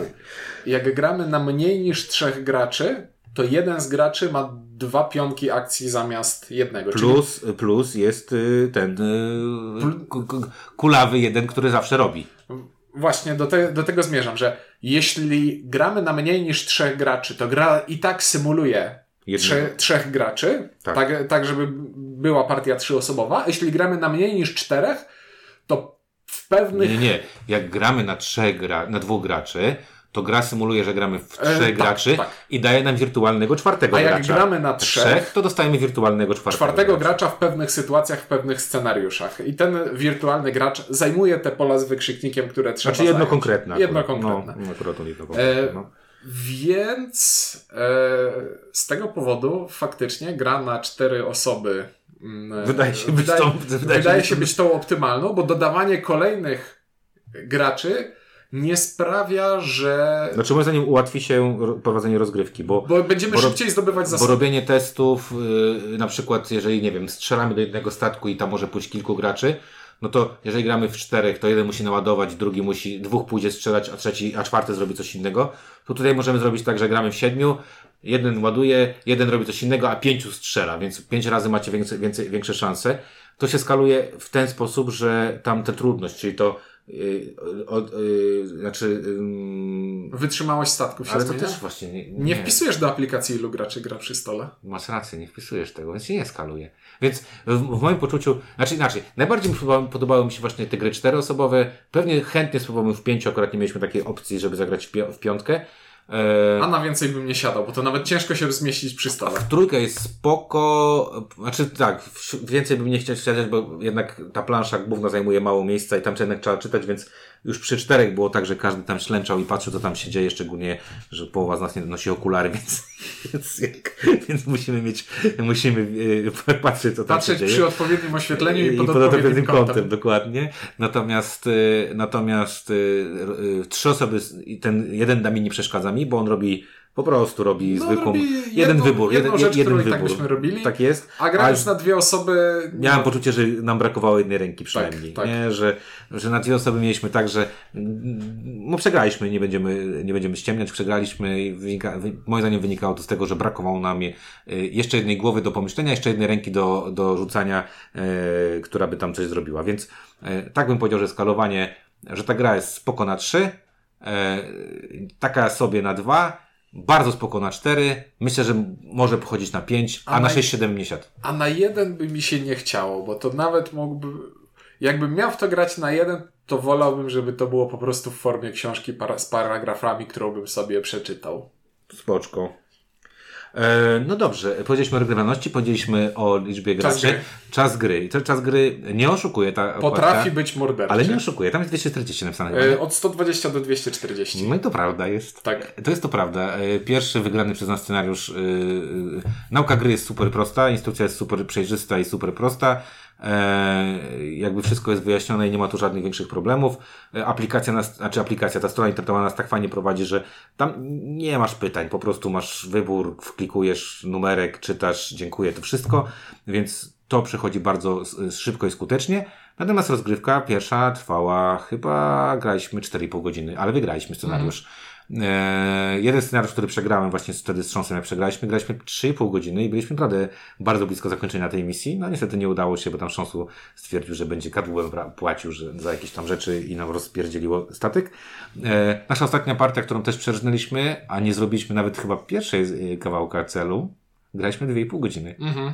jak gramy na mniej niż trzech graczy, to jeden z graczy ma dwa pionki akcji zamiast jednego. Czyli Plus, plus jest y, ten y, ku- ku- kulawy jeden, który zawsze robi. Właśnie do, te, do tego zmierzam, że jeśli gramy na mniej niż trzech graczy, to gra i tak symuluje Jednego. trze, trzech graczy, Tak. tak. Tak, żeby była partia trzyosobowa. A jeśli gramy na mniej niż czterech, to w pewnych Nie, nie. Jak gramy na trzech gra, na dwóch graczy, to gra symuluje, że gramy w trzech tak, graczy tak. i daje nam wirtualnego czwartego A jak gracza. gramy na trzech, to dostajemy wirtualnego czwartego, czwartego gracza. gracza w pewnych sytuacjach, w pewnych scenariuszach. I ten wirtualny gracz zajmuje te pola z wykrzyknikiem, które trzeba Znaczy jedno zająć. konkretne. Jedno akurat. konkretne. No, akurat jedno konkretne. E, no. Więc e, z tego powodu faktycznie gra na cztery osoby Wydaje się być wydaje, tą- wydaje, wydaje się być- tą optymalną, bo dodawanie kolejnych graczy nie sprawia, że... Znaczy moim zdaniem ułatwi się ro- prowadzenie rozgrywki, bo, Bo będziemy Bo szybciej zdobywać bo zasoby. robienie testów, yy, na przykład jeżeli, nie wiem, strzelamy do jednego statku i tam może pójść kilku graczy, no to jeżeli gramy w czterech, to jeden musi naładować, drugi musi, dwóch pójdzie strzelać, a trzeci, a czwarty zrobi coś innego, to tutaj możemy zrobić tak, że gramy w siedmiu, jeden ładuje, jeden robi coś innego, a pięciu strzela, więc pięć razy macie więcej, więcej, większe szanse. To się skaluje w ten sposób, że tam tę trudność, czyli to yy, od, yy, znaczy, yy, Wytrzymałość statków się ale to zmienia? też właśnie nie, Nie wpisujesz do aplikacji, ilu graczy gra przy stole. Masz rację, nie wpisujesz tego, więc się nie skaluje. Więc w, w moim poczuciu, znaczy inaczej, najbardziej mi podobały, podobały mi się właśnie te gry czteroosobowe. Pewnie chętnie spróbowałbym w pięciu, akurat nie mieliśmy takiej opcji, żeby zagrać w, pi- w piątkę. E, A na więcej bym nie siadał, bo to nawet ciężko się zmieścić przy stole. w trójkę jest spoko, znaczy tak, więcej bym nie chciał siadać, bo jednak ta plansza główna zajmuje mało miejsca i tam jednak trzeba czytać, więc już przy czterech było tak, że każdy tam ślęczał i patrzył, co tam się dzieje, szczególnie, że połowa z nas nie nosi okulary, <laughs> więc, więc, jak, więc musimy mieć, musimy e, patrzeć, co tam Patrzeć się dzieje. przy odpowiednim oświetleniu i, I pod pod odpowiednim kątem. kątem, dokładnie. Natomiast, y, natomiast y, trzy osoby, ten jeden da mi nie przeszkadza mi, bo on robi, po prostu robi No, zwykłą, robi jeden jedną- wybór, jedną jeden, rzecz, jeden i wybór. tak byśmy robili. Tak jest. A grając na dwie osoby... Miałem no, poczucie, że nam brakowało jednej ręki przynajmniej. tak. Nie? Że, że na dwie osoby mieliśmy tak, że no przegraliśmy, nie będziemy, nie będziemy ściemniać, przegraliśmy i wynika, wy, moim zdaniem wynikało to z tego, że brakowało nam y, jeszcze jednej głowy do pomyślenia, jeszcze jednej ręki do, do rzucania, e, która by tam coś zrobiła. Więc e, tak bym powiedział, że skalowanie, że ta gra jest spoko na trzy, e, taka sobie na dwa, bardzo spoko na cztery, myślę, że może pochodzić na pięć, a, A na naj- sześć, siedem nie siadł. A na jeden by mi się nie chciało, bo to nawet mógłby... Jakbym miał w to grać na jeden, to wolałbym, żeby to było po prostu w formie książki para, z paragrafami, którą bym sobie przeczytał. Spoczko. E, no dobrze, powiedzieliśmy o regrywalności, powiedzieliśmy o liczbie Czas graczy. gry. Czas gry. I to czas gry nie oszukuje ta Potrafi być morderczy. Ale nie oszukuje, tam jest 240 napisane. E, Od 120 do 240. No i to prawda jest. Tak. To jest to prawda. E, Pierwszy wygrany przez nas scenariusz. Yy, nauka gry jest super prosta, instrukcja jest super przejrzysta i super prosta. E, jakby wszystko jest wyjaśnione i nie ma tu żadnych większych problemów. E, aplikacja nas, znaczy aplikacja, ta strona internetowa nas tak fajnie prowadzi, że tam nie masz pytań, po prostu masz wybór, wklikujesz numerek, czytasz, dziękuję, to wszystko, więc to przychodzi bardzo szybko i skutecznie. Natomiast rozgrywka pierwsza trwała chyba, graliśmy 4,5 godziny, ale wygraliśmy scenariusz. E, jeden scenariusz, który przegrałem właśnie wtedy z Trząsem, jak przegraliśmy, graliśmy 3,5 godziny i byliśmy naprawdę bardzo blisko zakończenia tej misji. No niestety nie udało się, bo tam Trząsu stwierdził, że będzie kadłubem płacił że, za jakieś tam rzeczy i nam rozpierdzieliło statek. E, nasza ostatnia partia, którą też przerżnęliśmy, a nie zrobiliśmy nawet chyba pierwszej e, kawałka celu, graliśmy 2,5 godziny. Mhm.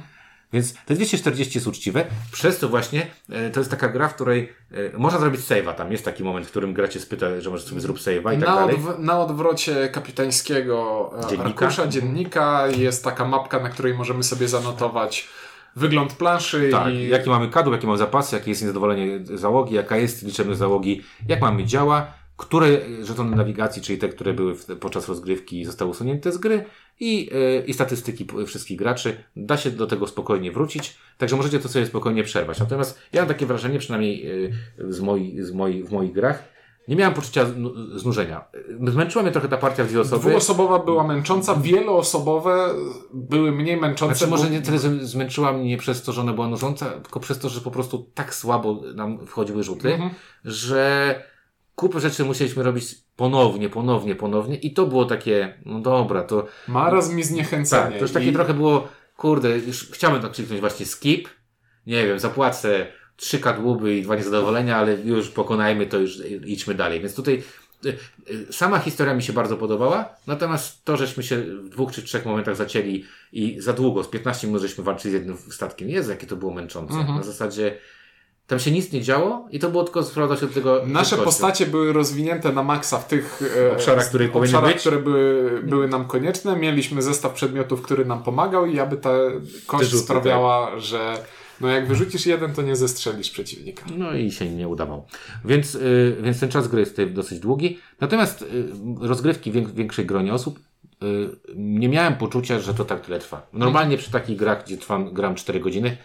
Więc te 240 jest uczciwe. Przez to właśnie e, to jest taka gra, w której e, można zrobić save'a. Tam jest taki moment, w którym gra cię spyta, że możesz sobie zrób save'a i tak na, dalej. odw- na odwrocie kapitańskiego e, Dziennika. arkusza dziennika jest taka mapka, na której możemy sobie zanotować wygląd planszy Tak, i jaki mamy kadłub, jakie mamy zapasy, jakie jest niezadowolenie załogi, jaka jest liczebność załogi, jak mamy działa, które żetony nawigacji, czyli te, które były w, podczas rozgrywki zostały usunięte z gry i, e, i statystyki wszystkich graczy. Da się do tego spokojnie wrócić, także możecie to sobie spokojnie przerwać. Natomiast ja mam takie wrażenie, przynajmniej e, z moi, z moi, w moich grach, nie miałem poczucia znu- znużenia. E, Zmęczyła mnie trochę ta partia w dwie osoby. dwuosobowa była męcząca, wieloosobowe były mniej męczące. Znaczy, może nie tyle zmęczyła mnie przez to, że ona była nużąca, tylko przez to, że po prostu tak słabo nam wchodziły rzuty, Mhm. że kupę rzeczy musieliśmy robić ponownie, ponownie, ponownie i to było takie, no dobra, to Marazm i zniechęcenie. tak, to już takie I- trochę było, kurde, już chciałbym tak kliknąć właśnie skip, nie wiem, zapłacę trzy kadłuby i dwa niezadowolenia, ale już pokonajmy to, już idźmy dalej. Więc tutaj y, y, sama historia mi się bardzo podobała, natomiast to, żeśmy się w dwóch czy trzech momentach zacięli i za długo, z 15 minut żeśmy walczyli z jednym statkiem. Jezu, jakie to było męczące. Mhm. Na zasadzie tam się nic nie działo i to było tylko sprawdzać się do tego Nasze szybkością. postacie były rozwinięte na maksa w tych e, Obszarach, które obszarach, być. które były, były nam konieczne. Mieliśmy zestaw przedmiotów, który nam pomagał i aby ta kość rzuty, sprawiała, że no jak wyrzucisz jeden, to nie zestrzelisz przeciwnika. No i się nie udawał. Więc, y, więc ten czas gry jest tutaj dosyć długi. Natomiast y, rozgrywki wiek, większej gronie osób y, nie miałem poczucia, że to tak tyle trwa. Normalnie przy takich grach, gdzie trwam, gram 4 godziny,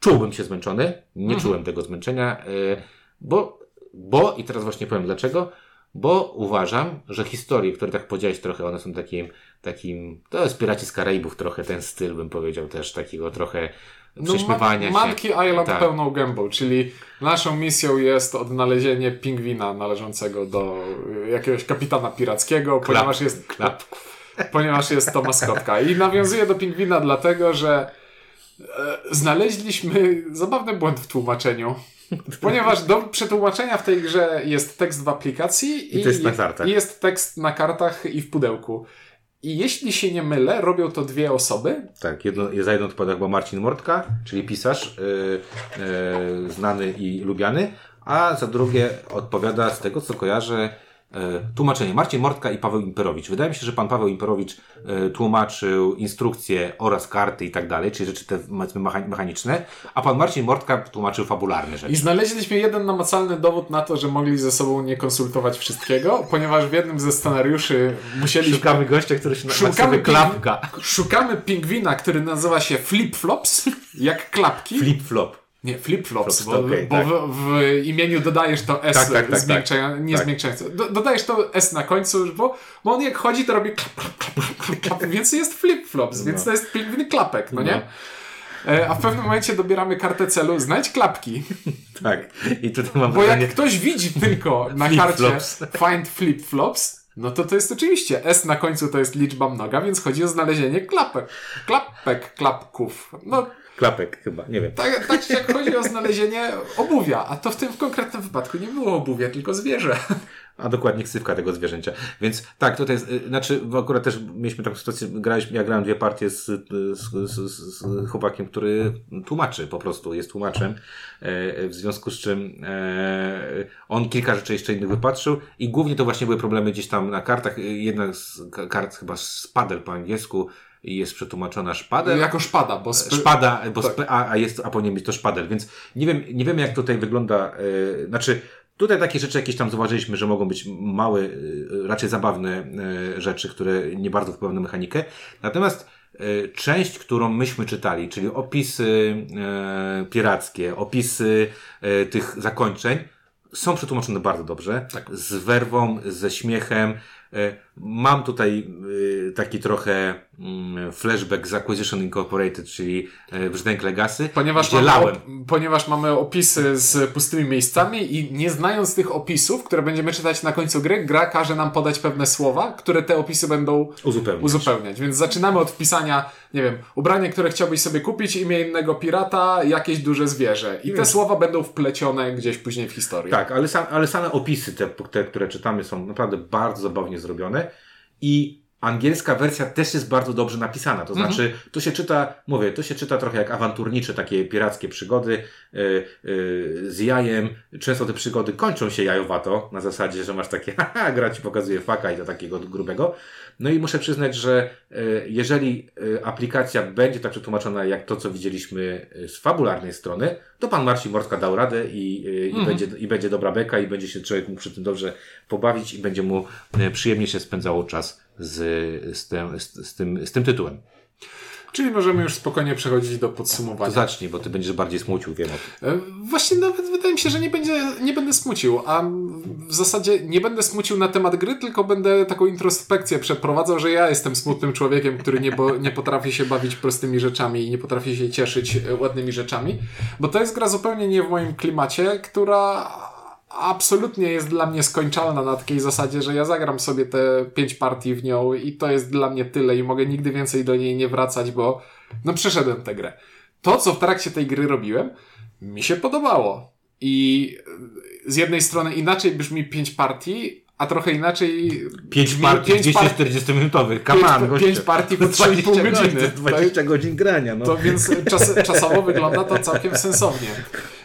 czułbym się zmęczony. Nie czułem tego zmęczenia, y, bo, bo, i teraz właśnie powiem dlaczego, bo uważam, że historie, które tak powiedziałeś trochę, one są takim, takim, to jest Piraci z Karaibów trochę ten styl, bym powiedział też, takiego trochę prześmiewania się. Monkey Island Tak. pełną gębą, czyli naszą misją jest odnalezienie pingwina należącego do y, jakiegoś kapitana pirackiego, ponieważ jest, Klap. ponieważ jest to maskotka. I nawiązuje do pingwina dlatego, że znaleźliśmy zabawny błąd w tłumaczeniu. <laughs> Ponieważ do przetłumaczenia w tej grze jest tekst w aplikacji I to jest i jest tekst na kartach i w pudełku. I jeśli się nie mylę, robią to dwie osoby, Tak, jedno, za jedno odpowiada chyba Marcin Mortka, czyli pisarz yy, yy, znany i lubiany, a za drugie odpowiada z tego, co kojarzę, tłumaczenie Marcin Mortka i Paweł Imperowicz. Wydaje mi się, że pan Paweł Imperowicz yy, tłumaczył instrukcje oraz karty i tak dalej, czyli rzeczy te mechaniczne, a pan Marcin Mortka tłumaczył fabularne rzeczy. I znaleźliśmy jeden namacalny dowód na to, że mogli ze sobą nie konsultować wszystkiego, ponieważ w jednym ze scenariuszy musieliśmy. Szukamy gościa, który się nazywa Szukamy klapka. Szukamy pingwina, który nazywa się flip-flops, jak klapki. Flip-flop. Nie, flip-flops, Flops, bo, okej, bo tak. w, w imieniu dodajesz to S Tak, tak, tak, zmiękczenia, nie Tak. zmiękczające. Do, dodajesz to S na końcu, bo, bo on jak chodzi, to robi klap, klap, klap, klap, <laughs> więc jest flip-flops, więc to jest pingwin klapek, no nie? E, A w pewnym momencie dobieramy kartę celu, znajdź klapki. <laughs> Tak. I tutaj mam Bo wrażenie- jak ktoś widzi tylko na karcie Flip-flops. find flip-flops, no to to jest oczywiście S na końcu to jest liczba mnoga, więc chodzi o znalezienie klapek. Klapek, klapków. No Klapek chyba, nie wiem. tak, tak jak chodzi o znalezienie obuwia, a to w tym konkretnym wypadku nie było obuwia, tylko zwierzę. A dokładnie ksywka tego zwierzęcia. Więc tak, tutaj jest, y, znaczy akurat też mieliśmy taką sytuację, graliśmy, ja grałem dwie partie z, z, z, z, z chłopakiem, który tłumaczy po prostu, jest tłumaczem, e, w związku z czym e, on kilka rzeczy jeszcze innych wypatrzył i głównie to właśnie były problemy gdzieś tam na kartach. Jedna z kart chyba szpadel po angielsku i jest przetłumaczona szpadel. Jako szpada, bo sp- Szpada, bo tak. spe, a, a, jest, a powinien być to szpadel, więc nie wiem, nie wiem jak tutaj wygląda, e, znaczy tutaj takie rzeczy jakieś tam zauważyliśmy, że mogą być małe, e, raczej zabawne e, rzeczy, które nie bardzo wpływają na mechanikę, natomiast część, którą myśmy czytali, czyli opisy pirackie, opisy tych zakończeń, są przetłumaczone bardzo dobrze, z werwą, ze śmiechem. E, Mam tutaj e, taki trochę mm, flashback z Acquisition Incorporated, czyli e, Brzdęk Legacy, Ponieważ mamy, op- ponieważ mamy opisy z pustymi miejscami i nie znając tych opisów, które będziemy czytać na końcu gry, gra każe nam podać pewne słowa, które te opisy będą Uzupełniać. uzupełniać. Więc zaczynamy od wpisania, nie wiem, ubranie, które chciałbyś sobie kupić, imię innego pirata, jakieś duże zwierzę. I te słowa będą wplecione gdzieś później w historię. Tak, ale, sam, ale same opisy, te, te, które czytamy, są naprawdę bardzo zabawnie zrobione i angielska wersja też jest bardzo dobrze napisana. To Mhm. znaczy, to się czyta, mówię, to się czyta trochę jak awanturnicze, takie pirackie przygody yy, yy, z jajem. Często te przygody kończą się jajowato, na zasadzie, że masz takie, <laughs> haha, gra ci pokazuje faka i to takiego grubego. No i muszę przyznać, że yy, jeżeli yy, aplikacja będzie tak przetłumaczona jak to, co widzieliśmy yy, z fabularnej strony, to pan Marcin Mortka dał radę i, i, będzie, i będzie dobra beka i będzie się człowiek mógł przy tym dobrze pobawić i będzie mu przyjemnie się spędzało czas z, z, tym, z, z, tym, z tym tytułem. Czyli możemy już spokojnie przechodzić do To podsumowania. zacznij, bo ty będziesz bardziej smucił, wiem o tym. E, Właśnie nawet wydaje mi się, że nie, będzie, nie będę smucił, a w zasadzie nie będę smucił na temat gry, tylko będę taką introspekcję przeprowadzał, że ja jestem smutnym człowiekiem, który nie, bo, nie potrafi się bawić prostymi rzeczami i nie potrafi się cieszyć e, ładnymi rzeczami, bo to jest gra zupełnie nie w moim klimacie, która absolutnie jest dla mnie skończalna na takiej zasadzie, że ja zagram sobie te pięć partii w nią i to jest dla mnie tyle i mogę nigdy więcej do niej nie wracać, bo no przeszedłem tę grę. To, co w trakcie tej gry robiłem, mi się podobało. I z jednej strony inaczej brzmi pięć partii, a trochę inaczej. Pięć partii pięć par- 240-minutowych, come on, pięć, pięć partii po <laughs> 3,5 20 godzin, godziny. to jest 20 godzin grania, no. To więc czas, czasowo wygląda to całkiem sensownie.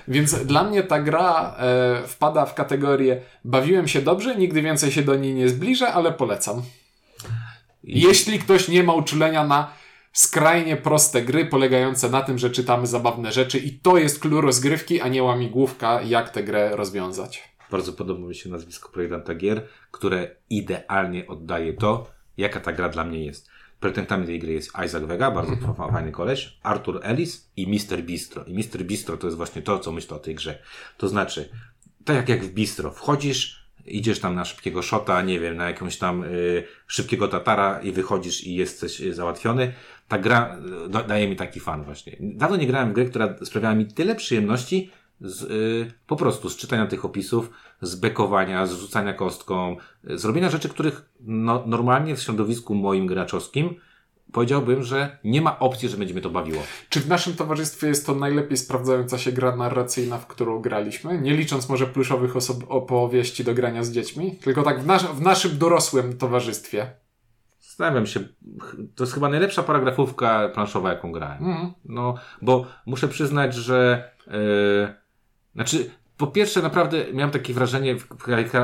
Więc dla mnie ta gra e, wpada w kategorię bawiłem się dobrze, nigdy więcej się do niej nie zbliżę, ale polecam. Jeśli ktoś nie ma uczulenia na skrajnie proste gry polegające na tym, że czytamy zabawne rzeczy i to jest klucz rozgrywki, a nie łamigłówka, jak tę grę rozwiązać. Bardzo podoba mi się nazwisko projektanta gier, które idealnie oddaje to, jaka ta gra dla mnie jest. Pretendentami tej gry jest Isaac Vega, bardzo fa- fajny koleś, Arthur Ellis i Mr. Bistro. I Mr. Bistro to jest właśnie to, co myślę o tej grze. To znaczy, tak jak, jak w Bistro, wchodzisz, idziesz tam na szybkiego szota, nie wiem, na jakąś tam y, szybkiego tatara i wychodzisz i jesteś y, załatwiony. Ta gra y, da, daje mi taki fan właśnie. Dawno nie grałem w grę, która sprawiała mi tyle przyjemności z, y, po prostu z czytania tych opisów, z bekowania, z rzucania kostką, y, zrobienia rzeczy, których no, normalnie w środowisku moim graczowskim powiedziałbym, że nie ma opcji, że będzie mnie to bawiło. Czy w naszym towarzystwie jest to najlepiej sprawdzająca się gra narracyjna, w którą graliśmy? Nie licząc może pluszowych osob- opowieści do grania z dziećmi, tylko tak w, nas- w naszym dorosłym towarzystwie. Zastanawiam się, to jest chyba najlepsza paragrafówka planszowa, jaką grałem. Mhm. No, bo muszę przyznać, że yy, znaczy, po pierwsze, naprawdę miałem takie wrażenie w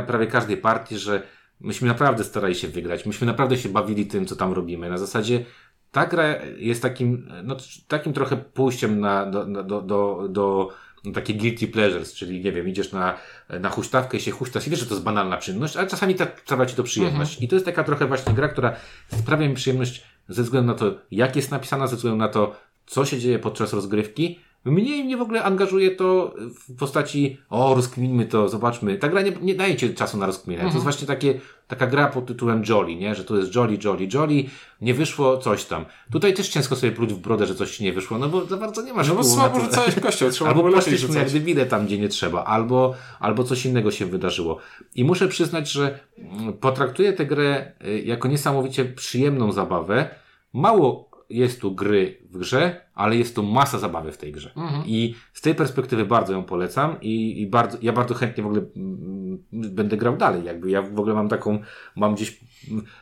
prawie, każdej partii, że myśmy naprawdę starali się wygrać. Myśmy naprawdę się bawili tym, co tam robimy. Na zasadzie ta gra jest takim, no, takim trochę pójściem na, do, do, do, do, takie guilty pleasures, czyli nie wiem, idziesz na, na huśtawkę i się huśtasz i wiesz, że to jest banalna przyjemność, ale czasami tak sprawia ci to przyjemność. I to jest taka trochę właśnie gra, która sprawia mi przyjemność ze względu na to, jak jest napisana, ze względu na to, co się dzieje podczas rozgrywki. Mniej mnie w ogóle angażuje to w postaci, o, rozkminmy to, zobaczmy. Ta gra nie, nie daje ci czasu na rozkminę. To jest właśnie takie, taka gra pod tytułem Jolly, nie? Że to jest Jolly, Jolly, Jolly, nie wyszło coś tam. Tutaj też ciężko sobie pluć w brodę, że coś nie wyszło, no bo za bardzo nie masz No bo słabo rzucałeś kością, trzeba Albo poszliśmy jak debile tam, gdzie nie trzeba, albo, albo coś innego się wydarzyło. I muszę przyznać, że mm, potraktuję tę grę y, jako niesamowicie przyjemną zabawę. Mało jest tu gry w grze, ale jest tu masa zabawy w tej grze. I z tej perspektywy bardzo ją polecam i, i bardzo, ja bardzo chętnie w ogóle mm, będę grał dalej. Jakby ja w ogóle mam taką, mam gdzieś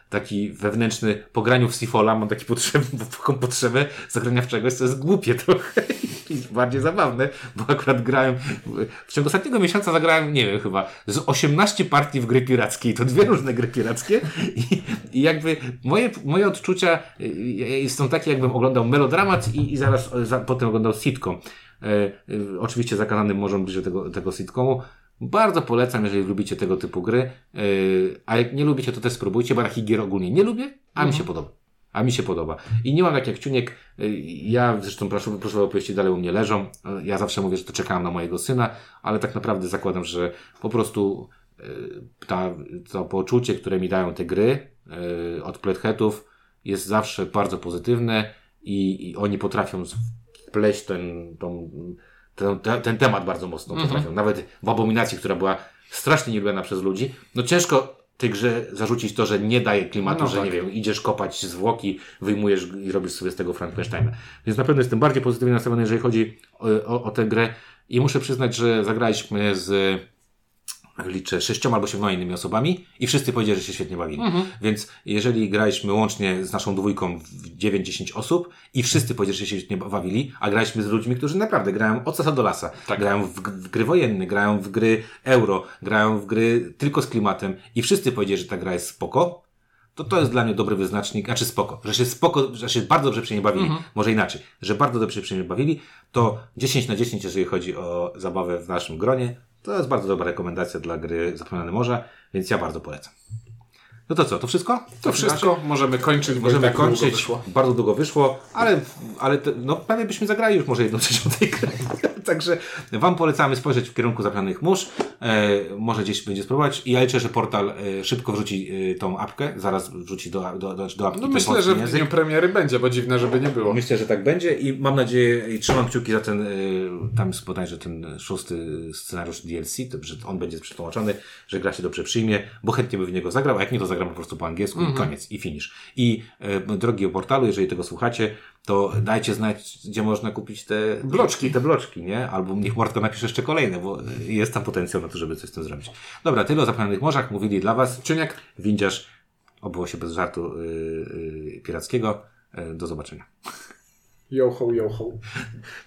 taki wewnętrzny, po graniu w Sifola mam taki potrzeb, taką potrzebę zagrania w czegoś, co jest głupie trochę <laughs> i bardziej zabawne, bo akurat grałem, w- ciągu ostatniego miesiąca zagrałem, nie wiem, chyba z 18 partii w gry pirackiej, to dwie różne gry pirackie i, i jakby moje, moje odczucia y, y, są takie, jakbym oglądał melodramat i, i zaraz za, potem oglądał sitcom. E, y, oczywiście zakazanym może być tego, tego sitcomu. Bardzo polecam, jeżeli lubicie tego typu gry. Y, a jak nie lubicie, to też spróbujcie, bo takich gier ogólnie nie lubię, a mi się podoba. A mi się podoba. I nie mam tak jak Ciuniek. y, Ja zresztą proszę, proszę opowieści dalej u mnie leżą. Y, Ja zawsze mówię, że to czekałem na mojego syna, ale tak naprawdę zakładam, że po prostu ta, to poczucie, które mi dają te gry od Pledheadów jest zawsze bardzo pozytywne i, i oni potrafią wpleść ten, tą, ten, ten, ten temat bardzo mocno potrafią. Nawet w Abominacji, która była strasznie nielubiana przez ludzi, no ciężko tej grze zarzucić to, że nie daje klimatu, No że tak. nie wiem, idziesz kopać zwłoki, wyjmujesz i robisz sobie z tego Frankensteina. Więc na pewno jestem bardziej pozytywnie nastawiony, jeżeli chodzi o, o, o tę grę i muszę przyznać, że zagraliśmy z liczę sześcioma albo siedmioma innymi osobami i wszyscy powiedzieli, że się świetnie bawili. Więc jeżeli graliśmy łącznie z naszą dwójką w 9-10 osób i wszyscy powiedzieli, że się świetnie bawili, a graliśmy z ludźmi, którzy naprawdę grają od sasa do lasa. Grają w, w gry wojenne, grają w gry euro, grają w gry tylko z klimatem i wszyscy powiedzieli, że ta gra jest spoko, to to jest dla mnie dobry wyznacznik, znaczy spoko, że się spoko, że się bardzo dobrze przy niej bawili, może inaczej, że bardzo dobrze przy niej bawili, to 10 na 10, jeżeli chodzi o zabawę w naszym gronie, to jest bardzo dobra rekomendacja dla gry Zapomniane Morza, więc ja bardzo polecam. No to co, to wszystko? To wszystko możemy kończyć, Możemy tak długo kończyć. wyszło. Bardzo długo wyszło, ale, ale te, no, prawie byśmy zagrali już może jedną trzecią tej gry. <laughs> Także Wam polecamy spojrzeć w kierunku zaplanych mórz. E, może gdzieś będzie spróbować. I ja liczę, że portal e, szybko wrzuci e, tą apkę. Zaraz wrzuci do, do, do, do apki No myślę, że w dniu premiery będzie, bo dziwne, żeby nie było. Myślę, że tak będzie i mam nadzieję i trzymam kciuki za ten, y, tam jest bodajże ten szósty scenariusz DLC, to, że on będzie przetłumaczony, że gra się dobrze przyjmie, bo chętnie by w niego zagrał, a jak nie, to zagram po prostu po angielsku i koniec, i finish. I y, drogi o portalu, jeżeli tego słuchacie, to dajcie znać, gdzie można kupić te Bloczki. te bloczki, nie? Albo niech Mordka napisze jeszcze kolejne, bo jest tam potencjał na to, żeby coś z tym zrobić. Dobra, tyle o zapomnianych morzach, mówili dla Was Ciuniek, Windziarz, obyło się bez żartu y, y, pirackiego. Y, do zobaczenia. yo ho, yo ho.